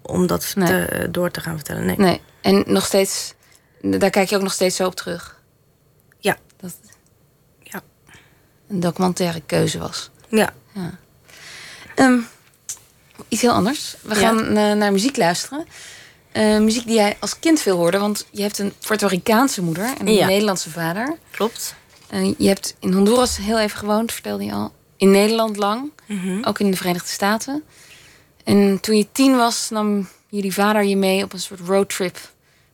D: om dat nee. te, door te gaan vertellen. Nee.
C: nee. En nog steeds, daar kijk je ook nog steeds zo op terug.
D: Ja.
C: Dat ja. Een documentaire keuze was.
D: Ja. ja.
C: Ehm, iets heel anders. We gaan uh, naar muziek luisteren. Uh, muziek die jij als kind veel hoorde, want je hebt een Puerto Ricaanse moeder en een Nederlandse vader.
D: Klopt.
C: Uh, je hebt in Honduras heel even gewoond, vertelde je al. In Nederland lang,
D: Mhm.
C: ook in de Verenigde Staten. En toen je tien was, nam jullie vader je mee op een soort roadtrip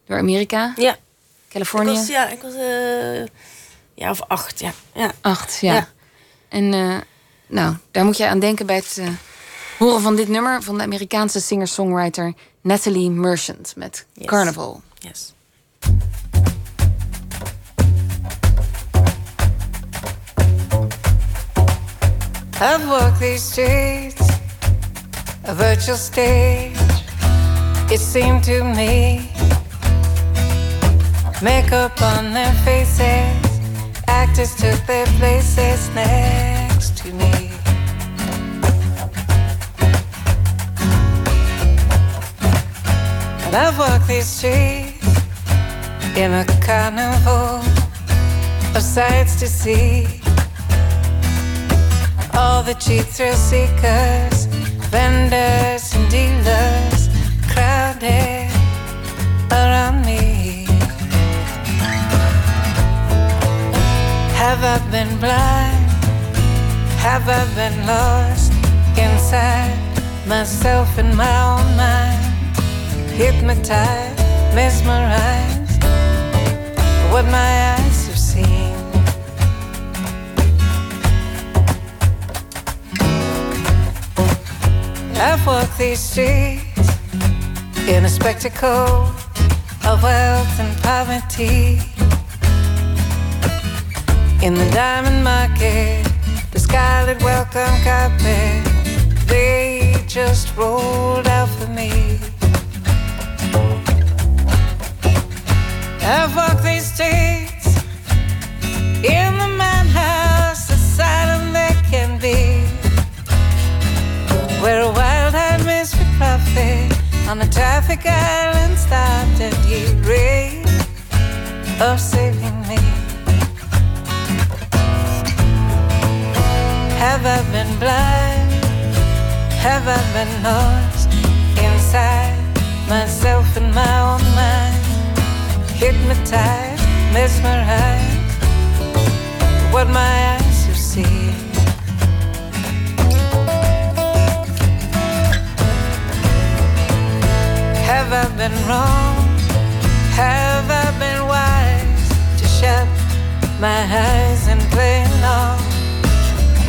C: door Amerika.
D: Ja.
C: Californië.
D: Ik was, ja, ik was uh, ja, of acht, ja. ja.
C: Acht, ja. ja. En uh, nou, daar moet je aan denken bij het uh, horen van dit nummer van de Amerikaanse singer-songwriter Natalie Merchant met
D: yes.
C: Carnival.
D: Yes.
A: I've walked these streets, a virtual stage. It seemed to me, makeup on their faces, actors took their places next to me. And I've walked these streets in a carnival of sights to see all the cheap thrill seekers, vendors and dealers crowded around me. Have I been blind? Have I been lost inside myself and my own mind? Hypnotized, mesmerized, what my eyes have seen. I've walked these streets in a spectacle of wealth and poverty. In the diamond market, the scarlet welcome carpet, they just rolled out for me. I've walked these streets in the madhouse asylum there can be where a wild-eyed mystery prophet on a traffic island stopped and he raved of saving Have I been blind? Have I been lost inside myself in my own mind? Hypnotized, mesmerized, what my eyes have seen. Have I been wrong? Have I been wise to shut my eyes and play along?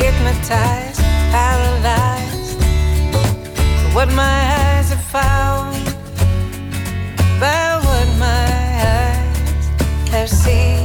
A: Hypnotized, paralyzed. What my eyes have found by what my eyes have seen.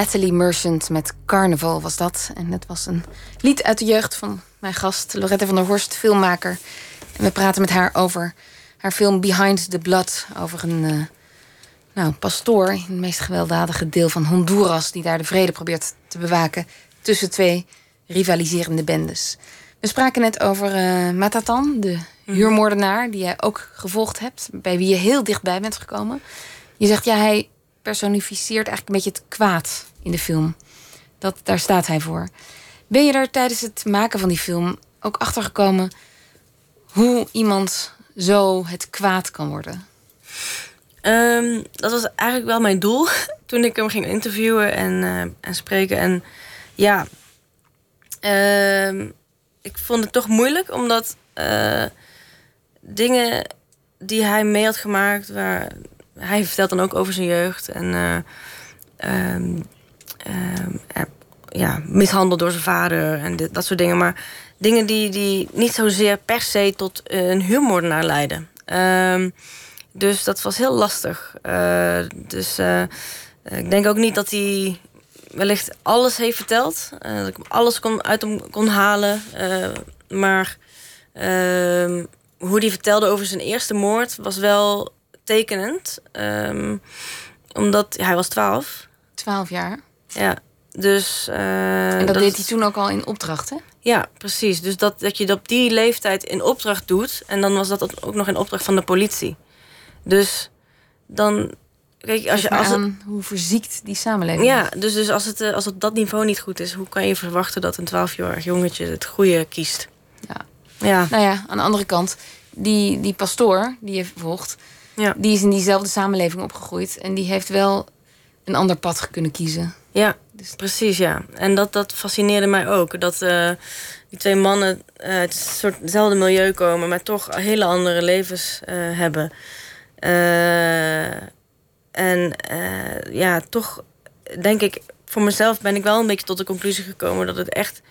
C: Natalie Merchant met Carnival was dat. En dat was een lied uit de jeugd van mijn gast Lorette van der Horst, filmmaker. En we praten met haar over haar film Behind the Blood. Over een uh, nou, pastoor in het meest gewelddadige deel van Honduras... die daar de vrede probeert te bewaken tussen twee rivaliserende bendes. We spraken net over uh, Matatan, de mhm. huurmoordenaar... die jij ook gevolgd hebt, bij wie je heel dichtbij bent gekomen. Je zegt, ja, hij personificeert eigenlijk een beetje het kwaad in de film. Dat, daar staat hij voor. Ben je daar tijdens het maken van die film ook achter gekomen hoe iemand zo het kwaad kan worden?
D: Um, dat was eigenlijk wel mijn doel [LAUGHS] toen ik hem ging interviewen en, uh, en spreken. En ja, uh, ik vond het toch moeilijk, omdat uh, dingen die hij mee had gemaakt, waar hij vertelt dan ook over zijn jeugd en uh, ja, mishandeld door zijn vader en dit, dat soort dingen. Maar dingen die, die niet zozeer per se tot een huurmoordenaar leiden. Um, dus dat was heel lastig. Uh, dus ik denk ook niet dat hij wellicht alles heeft verteld. Dat ik alles kon, uit hem kon halen. maar ehm, hoe hij vertelde over zijn eerste moord was wel tekenend. Um, omdat hij was twaalf.
C: Twaalf jaar?
D: Ja. Dus,
C: uh, en dat, deed hij toen ook al in opdracht, hè?
D: Ja, precies. Dus dat, dat je dat op die leeftijd in opdracht doet. En dan was dat ook nog in opdracht van de politie. Dus dan.
C: Kijk, als je. Als het, hoe verziekt die samenleving
D: Ja, dus, dus als, het, eh, als het op dat niveau niet goed is, hoe kan je verwachten dat een 12-jarig jongetje het goede kiest?
C: Ja. ja. Nou ja, aan de andere kant, die, die pastoor die je volgt, ja. die is in diezelfde samenleving opgegroeid en die heeft wel een ander pad kunnen kiezen.
D: Ja, dus... precies, ja. En dat, dat fascineerde mij ook. Dat uh, die twee mannen uh, uit soort hetzelfde milieu komen, maar toch hele andere levens uh, hebben. en ja, toch denk ik, voor mezelf ben ik wel een beetje tot de conclusie gekomen dat het echt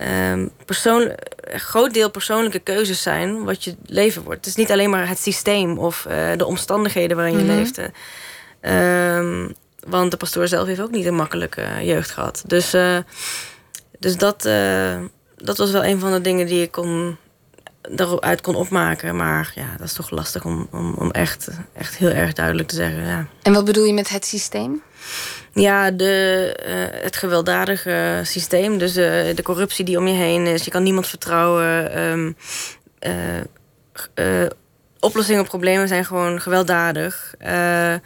D: um, persoon, een groot deel persoonlijke keuzes zijn wat je leven wordt. Het is niet alleen maar het systeem of de omstandigheden waarin je mm -hmm. leeft. Um, want de pastoor zelf heeft ook niet een makkelijke jeugd gehad. Dus, uh, dus dat, uh, dat was wel een van de dingen die ik kon, daaruit kon opmaken. Maar ja, dat is toch lastig om, om, om echt, echt heel erg duidelijk te zeggen. Ja.
C: En wat bedoel je met het systeem?
D: Ja, de, uh, het gewelddadige systeem. Dus de, de corruptie die om je heen is. Je kan niemand vertrouwen. Um, oplossingen op problemen zijn gewoon gewelddadig. Er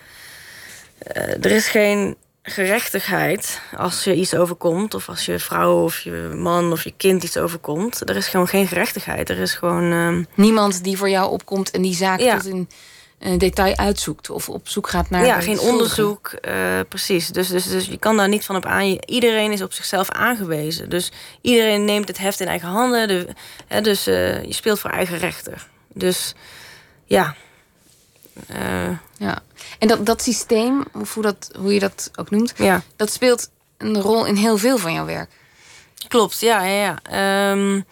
D: is geen gerechtigheid als je iets overkomt, of als je vrouw of je man of je kind iets overkomt. Er is gewoon geen gerechtigheid. Er is gewoon. Uh...
C: Niemand die voor jou opkomt en die zaak ja. tot in detail uitzoekt of op zoek gaat naar.
D: Ja, geen onderzoek. Uh, precies. Dus, dus, dus je kan daar niet van op aan. Iedereen is op zichzelf aangewezen. Dus iedereen neemt het heft in eigen handen. De, hè, dus je speelt voor eigen rechter. Dus ja.
C: ja. En dat, dat systeem, of hoe, dat, hoe je dat ook noemt, ja. dat speelt een rol in heel veel van jouw werk.
D: Klopt, ja. ja, ja. Um,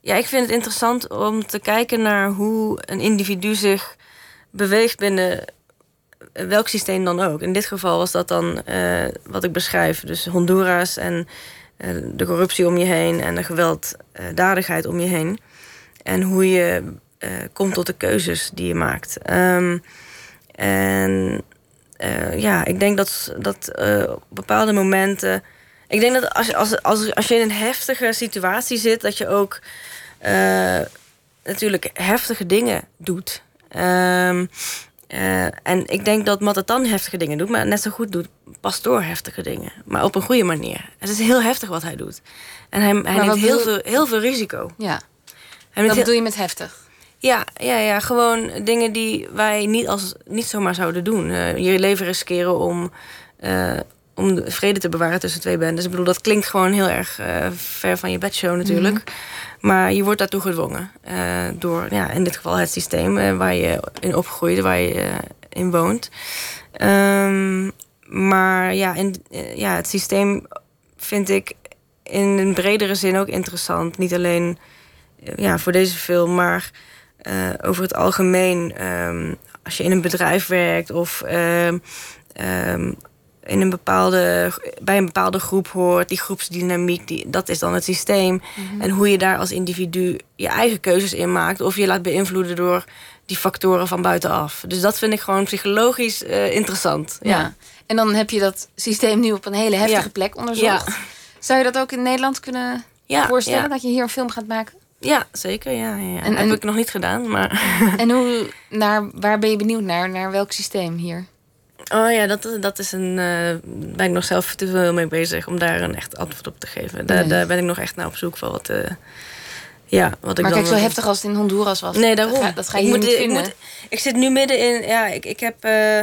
D: ja, ik vind het interessant om te kijken naar hoe een individu zich beweegt binnen welk systeem dan ook. In dit geval was dat dan uh, wat ik beschrijf. Dus Honduras en uh, de corruptie om je heen en de gewelddadigheid om je heen. En hoe je komt tot de keuzes die je maakt. Um, en ja, ik denk dat, dat op bepaalde momenten. Ik denk dat als, als, als, als je in een heftige situatie zit, dat je ook natuurlijk heftige dingen doet. Um, en ik denk dat Matatan heftige dingen doet, maar net zo goed doet Pastoor heftige dingen. Maar op een goede manier. Het is heel heftig wat hij doet. En hij, hij neemt heel, veel, heel veel risico.
C: Ja. Wat bedoel je met heftig?
D: Ja, ja, ja, gewoon dingen die wij niet, als, niet zomaar zouden doen. Uh, je leven riskeren om, uh, om de vrede te bewaren tussen twee bendes. Ik bedoel, dat klinkt gewoon heel erg ver van je bedshow natuurlijk. Mm -hmm. Maar je wordt daartoe gedwongen. door, ja, in dit geval het systeem waar je in opgroeit, waar je in woont. Um, maar ja, in, ja, het systeem vind ik in een bredere zin ook interessant. Niet alleen ja, voor deze film, maar eh, over het algemeen, ehm, als je in een bedrijf werkt of ehm, ehm, in een bepaalde, bij een bepaalde groep hoort, die groepsdynamiek, die, dat is dan het systeem.
C: Mhm.
D: En hoe je daar als individu je eigen keuzes in maakt, of je laat beïnvloeden door die factoren van buitenaf. Dus dat vind ik gewoon psychologisch eh, interessant.
C: Ja.
D: Ja.
C: En dan heb je dat systeem nu op een hele heftige
D: Ja.
C: plek onderzocht.
D: Ja.
C: Zou je dat ook in Nederland kunnen voorstellen? Dat je hier een film gaat maken?
D: Ja, zeker. Ja, ja, ja.
C: En-
D: heb
C: en-
D: ik nog niet gedaan, maar. [LAUGHS]
C: en hoe, [LAUGHS] naar, waar ben je benieuwd naar? Naar welk systeem hier?
D: Oh ja, dat, dat is een. eh ben ik nog zelf te veel mee bezig om daar een echt antwoord op te geven. Daar,
C: Nee.
D: daar ben ik nog echt naar op zoek voor wat. eh, ja, wat ik
C: Maar kijk, zo heftig als het in Honduras was.
D: Nee, daarom.
C: Dat ga, dat ga je
D: ik
C: hier
D: moet,
C: niet
D: ik,
C: vinden.
D: moet- ik zit nu midden in. Ja, ik, ik heb eh,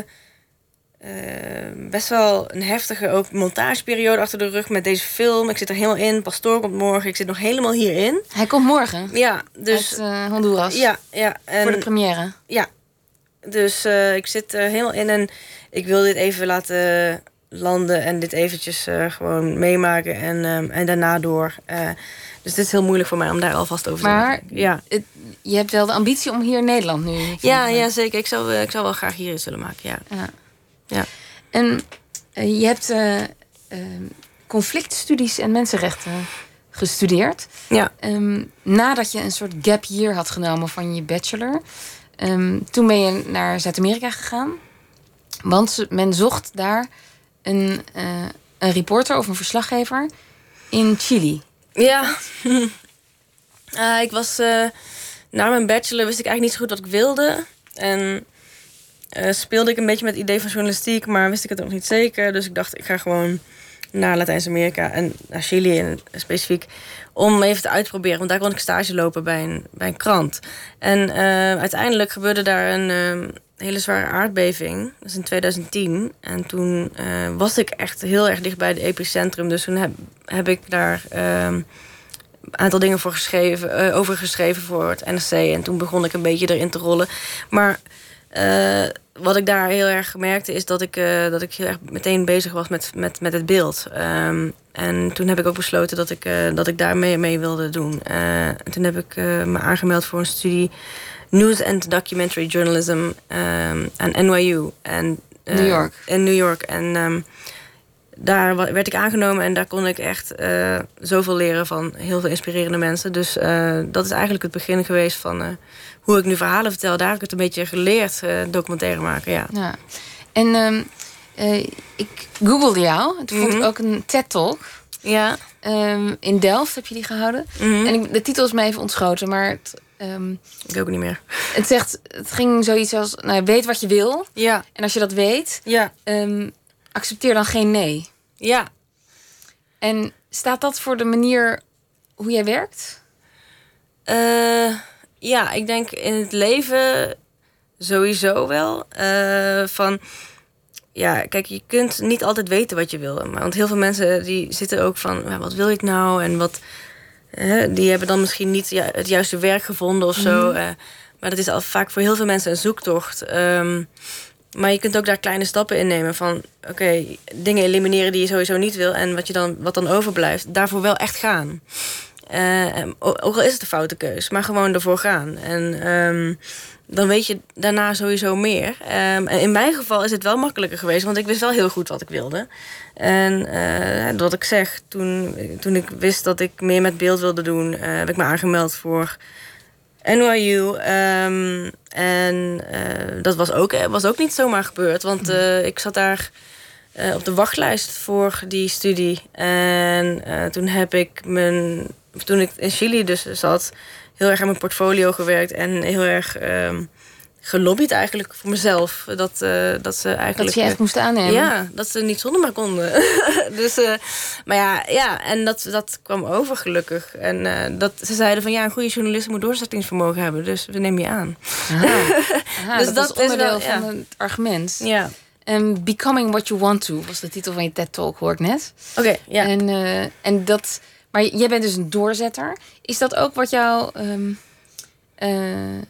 D: best wel een heftige ook montageperiode achter de rug met deze film. Ik zit er helemaal in. Pastoor komt morgen. Ik zit nog helemaal hierin.
C: Hij komt morgen
D: Ja, dus.
C: uit Honduras
D: ja, ja. En,
C: voor de première.
D: Ja, dus eh, ik zit er helemaal in en ik wil dit even laten landen en dit eventjes eh, gewoon meemaken en, ehm, en daarna door. Eh, dus dit is heel moeilijk voor mij om daar alvast over te
C: Maar.
D: Ja.
C: het, je hebt wel de ambitie om hier in Nederland nu.
D: Ja, ja, zeker. Ik zou, ik zou wel graag hier iets willen maken, ja.
C: Ja.
D: Ja.
C: En je hebt eh, ehm, conflictstudies en mensenrechten gestudeerd.
D: Ja,
C: Ehm, nadat je een soort gap year had genomen van je bachelor. Ehm, toen ben je naar Zuid-Amerika gegaan. Want men zocht daar een, eh, een reporter of een verslaggever in Chili.
D: ja. Eh, [LAUGHS] ik was... eh, na mijn bachelor wist ik eigenlijk niet zo goed wat ik wilde. En eh, speelde ik een beetje met het idee van journalistiek, maar wist ik het ook niet zeker. Dus ik dacht, ik ga gewoon naar Latijns-Amerika en naar Chili in, specifiek. Om even te uitproberen, want daar kon ik stage lopen bij een, bij een krant. En eh, uiteindelijk gebeurde daar een eh, hele zware aardbeving. Dat is in 2010. En toen eh, was ik echt heel erg dicht bij het epicentrum. Dus toen heb, heb ik daar ehm, een aantal dingen voor geschreven, eh, over geschreven voor het NRC. En toen begon ik een beetje erin te rollen. Maar eh, wat ik daar heel erg merkte is dat ik, eh, dat ik heel erg meteen bezig was met, met, met het beeld. Ehm, en toen heb ik ook besloten dat ik, eh, dat ik daar mee, wilde doen. En toen heb ik me aangemeld voor een studie News and Documentary Journalism ehm, aan NYU. En,
C: New York.
D: In New York. En ehm, daar werd ik aangenomen en daar kon ik echt eh, zoveel leren van heel veel inspirerende mensen. Dus eh, dat is eigenlijk het begin geweest van eh, hoe ik nu verhalen vertel. Daar heb ik het een beetje geleerd, documentaire maken. Ja.
C: Ja. En ehm, eh, ik googelde jou. Toen vond ik
D: Mhm.
C: ook een TED-talk.
D: Ja.
C: Ehm, in Delft heb je die gehouden.
D: Mhm.
C: En ik, de titel is me even ontschoten, maar het, ehm,
D: Ik ook niet meer.
C: het zegt, het ging zoiets als, nou, weet wat je wil.
D: Ja.
C: En als je dat weet,
D: Ja.
C: Accepteer dan geen nee.
D: Ja.
C: En staat dat voor de manier hoe jij werkt?
D: Eh, ja, ik denk in het leven sowieso wel. Eh, van, ja, kijk, je kunt niet altijd weten wat je wil. Maar, want heel veel mensen die zitten ook van, wat wil ik nou? En wat, hè, die hebben dan misschien niet het juiste werk gevonden of zo. eh, maar dat is al vaak voor heel veel mensen een zoektocht. Ehm, maar je kunt ook daar kleine stappen in nemen. Van oké, dingen elimineren die je sowieso niet wil. En wat, je dan, wat dan overblijft, daarvoor wel echt gaan. Eh, ook al is het een foute keus, maar gewoon ervoor gaan. En ehm, dan weet je daarna sowieso meer. Ehm, en in mijn geval is het wel makkelijker geweest, want ik wist wel heel goed wat ik wilde. En eh, wat ik zeg, toen, toen ik wist dat ik meer met beeld wilde doen, eh, heb ik me aangemeld voor NYU. ehm, en eh, dat was ook, was ook niet zomaar gebeurd, want eh, ik zat daar eh, op de wachtlijst voor die studie. En eh, toen heb ik mijn. Toen ik in Chili dus zat, heel erg aan mijn portfolio gewerkt en heel erg ehm, gelobbyd eigenlijk voor mezelf. Dat, eh, dat ze eigenlijk.
C: Dat je echt moest aannemen?
D: Ja, dat ze niet zonder me konden. [LAUGHS] dus, eh, maar ja, ja, en dat, dat kwam over gelukkig. En eh, dat, ze zeiden van ja, een goede journalist moet doorzettingsvermogen hebben. Dus we nemen je aan.
C: Aha. [LAUGHS] Aha,
D: Dus
C: dat,
D: dat
C: is onderdeel
D: wel- ja.
C: van het argument.
D: Ja,
C: En Becoming What You Want To was de titel van je TED-talk, hoor ik net.
D: oké, ja.
C: En, eh, en dat, maar jij bent dus een doorzetter. Is dat ook wat jou ehm, eh,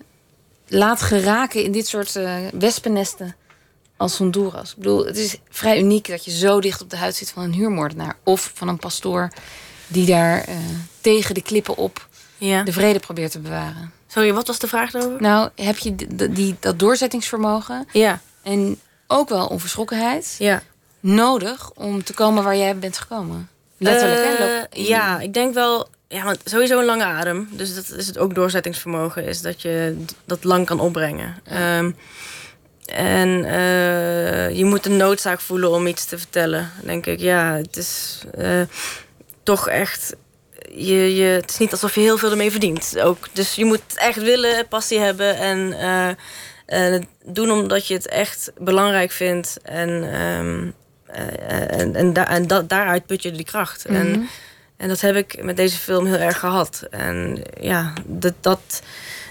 C: laat geraken in dit soort eh wespennesten als Honduras? Ik bedoel, het is vrij uniek dat je zo dicht op de huid zit van een huurmoordenaar. Of van een pastoor die daar eh, tegen de klippen op
D: Ja.
C: de vrede probeert te bewaren.
D: Sorry, wat was de vraag daarover?
C: Nou, heb je die, die, dat doorzettingsvermogen
D: Ja,
C: en ook wel onverschrokkenheid
D: ja.
C: nodig om te komen waar jij bent gekomen? Letterlijk?
D: Eh, ja, ik denk wel... Ja, want sowieso een lange adem. Dus dat is het ook doorzettingsvermogen. Is dat je dat lang kan opbrengen. Ehm, en eh, je moet de noodzaak voelen om iets te vertellen. Denk ik, ja, het is eh, toch echt... Je, je, het is niet alsof je heel veel ermee verdient. Ook. Dus je moet echt willen, passie hebben en eh, het doen omdat je het echt belangrijk vindt. En, ehm, eh, en, en, da- en da- daaruit put je die kracht.
C: Mhm.
D: En, en dat heb ik met deze film heel erg gehad. En ja, dat, dat,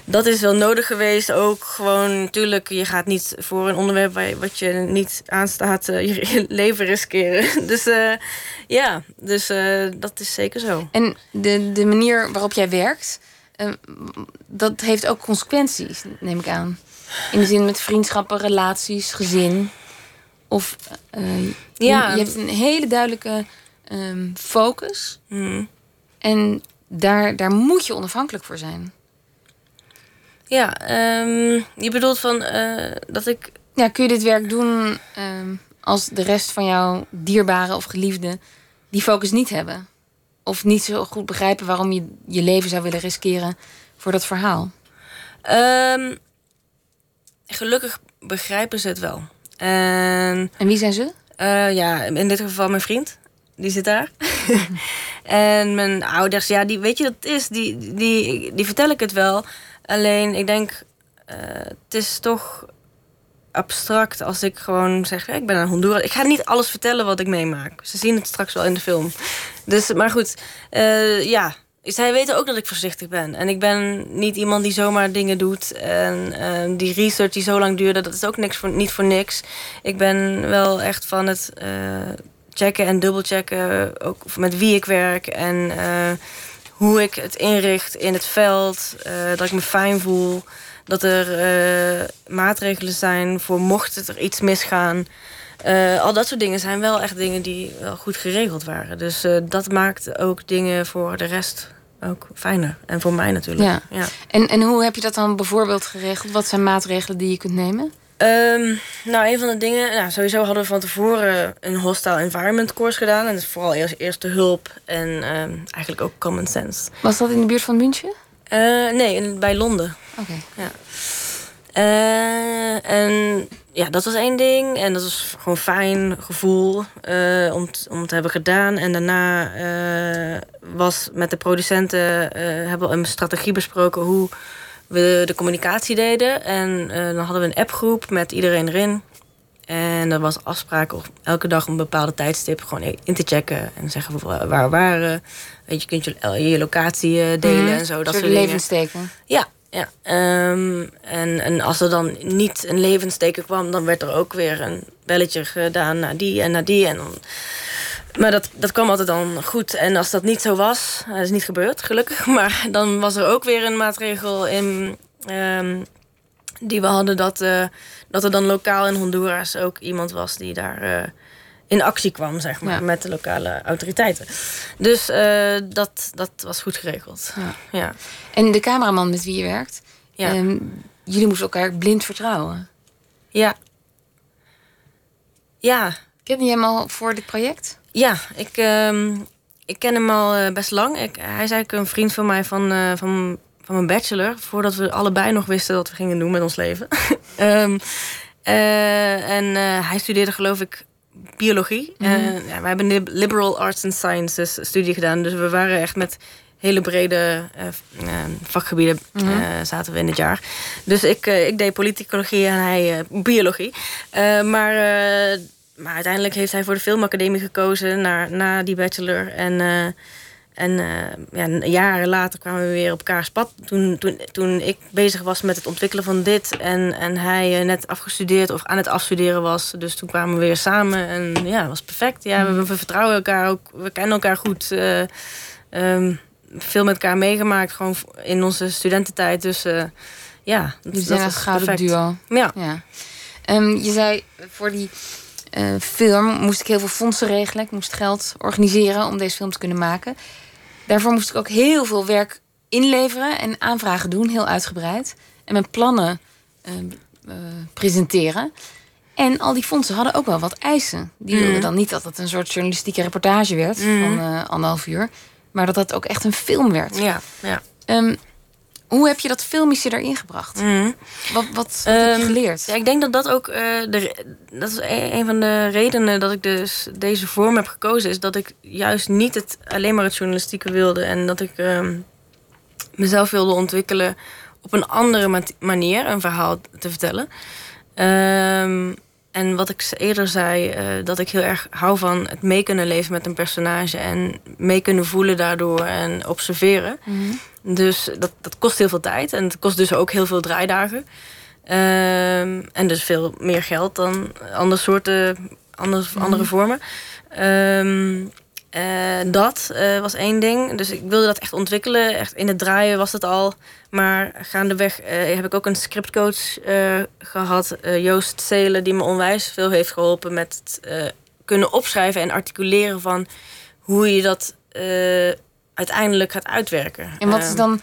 D: dat is wel nodig geweest. Ook gewoon, natuurlijk, je gaat niet voor een onderwerp waar, wat je niet aanstaat, eh, je, leven riskeren. [LAUGHS] Dus eh, ja, dus eh, dat is zeker zo.
C: En de, de manier waarop jij werkt, dat heeft ook consequenties, neem ik aan. In de zin met vriendschappen, relaties, gezin. Of je-
D: Ja.
C: je, hebt een hele duidelijke ehm, focus.
D: Hmm.
C: En daar, daar moet je onafhankelijk voor zijn.
D: Ja, ehm, je bedoelt van eh, dat ik.
C: Ja, kun je dit werk doen ehm, als de rest van jouw dierbaren of geliefden die focus niet hebben? Of niet zo goed begrijpen waarom je je leven zou willen riskeren voor dat verhaal?
D: gelukkig begrijpen ze het wel. En
C: En wie zijn ze?
D: Eh, ja, in dit geval mijn vriend. Die zit daar. [LAUGHS] en mijn ouders, ja, die, weet je wat het is? Die, die, die vertel ik het wel. Alleen, ik denk, eh, het is toch abstract als ik gewoon zeg... "Ja, ik ben naar Honduras. Ik ga niet alles vertellen wat ik meemaak. Ze zien het straks wel in de film. Dus, maar goed, eh, ja... Zij weten ook dat ik voorzichtig ben. En ik ben niet iemand die zomaar dingen doet. En eh, die research die zo lang duurde, dat is ook niks voor, niet voor niks. Ik ben wel echt van het checken en dubbelchecken. Ook met wie ik werk. En eh, hoe ik het inricht in het veld. eh, dat ik me fijn voel. Dat er eh, maatregelen zijn voor mocht er iets misgaan. Al dat soort dingen zijn wel echt dingen die wel goed geregeld waren. Dus dat maakt ook dingen voor de rest ook fijner. En voor mij natuurlijk.
C: Ja.
D: ja.
C: En, en hoe heb je dat dan bijvoorbeeld geregeld? Wat zijn maatregelen die je kunt nemen?
D: Ehm, nou, een van de dingen... Nou, sowieso hadden we van tevoren een hostile environment course gedaan. En dat is vooral eerst eerste hulp en ehm, eigenlijk ook common sense.
C: Was dat in de buurt van München?
D: Eh, nee, in- bij Londen.
C: Oké.
D: Eh, en ja, dat was één ding. En dat was gewoon fijn gevoel eh, om, t- om te hebben gedaan. En daarna was met de producenten hebben we een strategie besproken hoe we de communicatie deden. En eh, dan hadden we een appgroep met iedereen erin. En er was afspraak om elke dag een bepaalde tijdstip gewoon in te checken. En zeggen waar we waren. Weet je, kunt je je locatie eh, delen
C: Mhm.
D: en zo. Dat
C: Een
D: soort
C: levenssteken.
D: Ja, ja. Ehm, en, en als er dan niet een levensteken kwam, dan werd er ook weer een belletje gedaan naar die en naar die. En dan, maar dat, dat kwam altijd dan goed. En als dat niet zo was, dat is niet gebeurd, gelukkig. [LAUGHS] Maar dan was er ook weer een maatregel in, ehm, die we hadden dat, eh, dat er dan lokaal in Honduras ook iemand was die daar eh, in actie kwam, zeg maar,
C: Ja.
D: met de lokale autoriteiten. Dus eh, dat, dat was goed geregeld.
C: Ja.
D: ja.
C: En de cameraman met wie je werkt,
D: Ja.
C: ehm, jullie moesten elkaar blind vertrouwen.
D: Ja. Ja,
C: Ken je hem al voor dit project?
D: Ja ik, ehm, ik ken hem al eh, best lang. Ik, hij is eigenlijk een vriend van mij van, eh, van, van mijn bachelor. Voordat we allebei nog wisten wat we gingen doen met ons leven. [LAUGHS] Ehm, eh, en hij studeerde geloof ik biologie. En, ja, we hebben een liberal arts and sciences studie gedaan. Dus we waren echt met hele brede vakgebieden eh, zaten we in het jaar. Dus ik, ik deed politicologie en hij biologie. Maar, maar uiteindelijk heeft hij voor de filmacademie gekozen na, na die bachelor. En, eh, en eh, ja, jaren later kwamen we weer op elkaars pad. Toen, toen, toen ik bezig was met het ontwikkelen van dit. En, en hij eh, net afgestudeerd of aan het afstuderen was. Dus toen kwamen we weer samen. En ja, dat was perfect. Ja, we, we vertrouwen elkaar ook. We kennen elkaar goed. eh, ehm, veel met elkaar meegemaakt. Gewoon in onze studententijd. Dus ja, dat, dat
C: zijn een gouden duo.
D: Ja.
C: Ja. Ehm, je zei voor die film moest ik heel veel fondsen regelen. Ik moest geld organiseren om deze film te kunnen maken. Daarvoor moest ik ook heel veel werk inleveren en aanvragen doen, heel uitgebreid. En mijn plannen uh, uh, presenteren. En al die fondsen hadden ook wel wat eisen. Die wilden
D: Mhm.
C: dan niet dat het een soort journalistieke reportage werd van eh, anderhalf uur. Maar dat dat ook echt een film werd.
D: Ja, ja.
C: Ehm, hoe heb je dat filmische erin gebracht?
D: Mhm.
C: Wat, wat, wat heb je
D: Ehm,
C: geleerd?
D: Ja, ik denk dat dat ook eh, de, dat is een, een van de redenen dat ik dus deze vorm heb gekozen, is dat ik juist niet het, alleen maar het journalistieke wilde en dat ik ehm, mezelf wilde ontwikkelen op een andere ma- manier een verhaal te vertellen. Ehm, en wat ik eerder zei, eh, dat ik heel erg hou van het mee kunnen leven met een personage en mee kunnen voelen daardoor en observeren.
C: Mhm.
D: Dus dat, dat kost heel veel tijd en het kost dus ook heel veel draaidagen. Ehm, en dus veel meer geld dan andere soorten, andere, andere vormen. Ehm, eh, dat eh, was één ding. Dus ik wilde dat echt ontwikkelen. Echt in het draaien was het al. Maar gaandeweg eh, heb ik ook een scriptcoach eh, gehad. eh, Joost Zelen, die me onwijs veel heeft geholpen met het kunnen opschrijven en articuleren van hoe je dat uiteindelijk gaat uitwerken.
C: En wat is
D: Ehm,
C: dan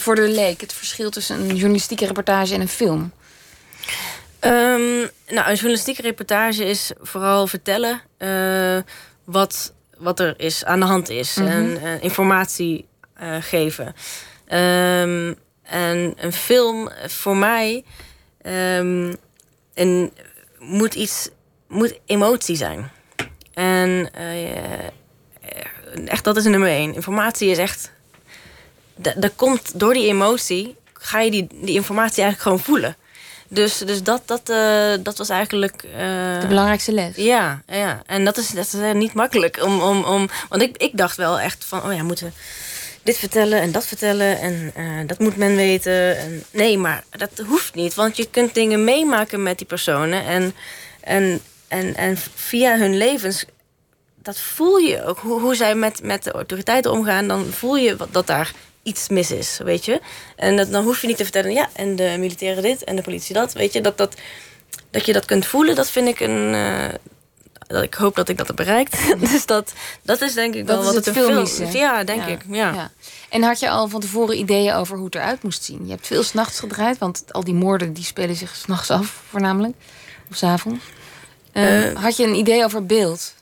C: voor de leek het verschil tussen een journalistieke reportage en een film?
D: Ehm, nou, een journalistieke reportage is vooral vertellen wat, wat er is, aan de hand is.
C: Mhm.
D: En eh, informatie eh, geven. Ehm, en een film eh, voor mij ehm, een, moet iets, moet emotie zijn. En echt, dat is nummer één. Informatie is echt. da- Dat komt door die emotie, ga je die, die informatie eigenlijk gewoon voelen. Dus, dus dat, dat, eh, dat was eigenlijk. eh,
C: De belangrijkste les.
D: ja, ja, en dat is, dat is eh, niet makkelijk. Om, om, om, want ik, ik dacht wel echt van, oh ja, moeten dit vertellen en dat vertellen en dat moet men weten. En, nee, maar dat hoeft niet, want je kunt dingen meemaken met die personen en, en, en, en via hun levens, dat voel je ook. Hoe, hoe zij met, met de autoriteiten omgaan, dan voel je wat, dat daar iets mis is, weet je. En dat, dan hoef je niet te vertellen, ja, en de militairen dit en de politie dat, weet je. Dat, dat, dat je dat kunt voelen, dat vind ik een... eh, dat ik hoop dat ik dat heb bereikt. [LAUGHS] dus dat, dat is denk ik wel wat
C: het
D: het een film
C: filmische.
D: is. Ja, denk ik. Ja.
C: Ja. En had je al van tevoren ideeën over hoe het eruit moest zien? Je hebt veel s'nachts gedraaid, want al die moorden die spelen zich s'nachts af, voornamelijk. Of s'avonds. Eh, had je een idee over beeld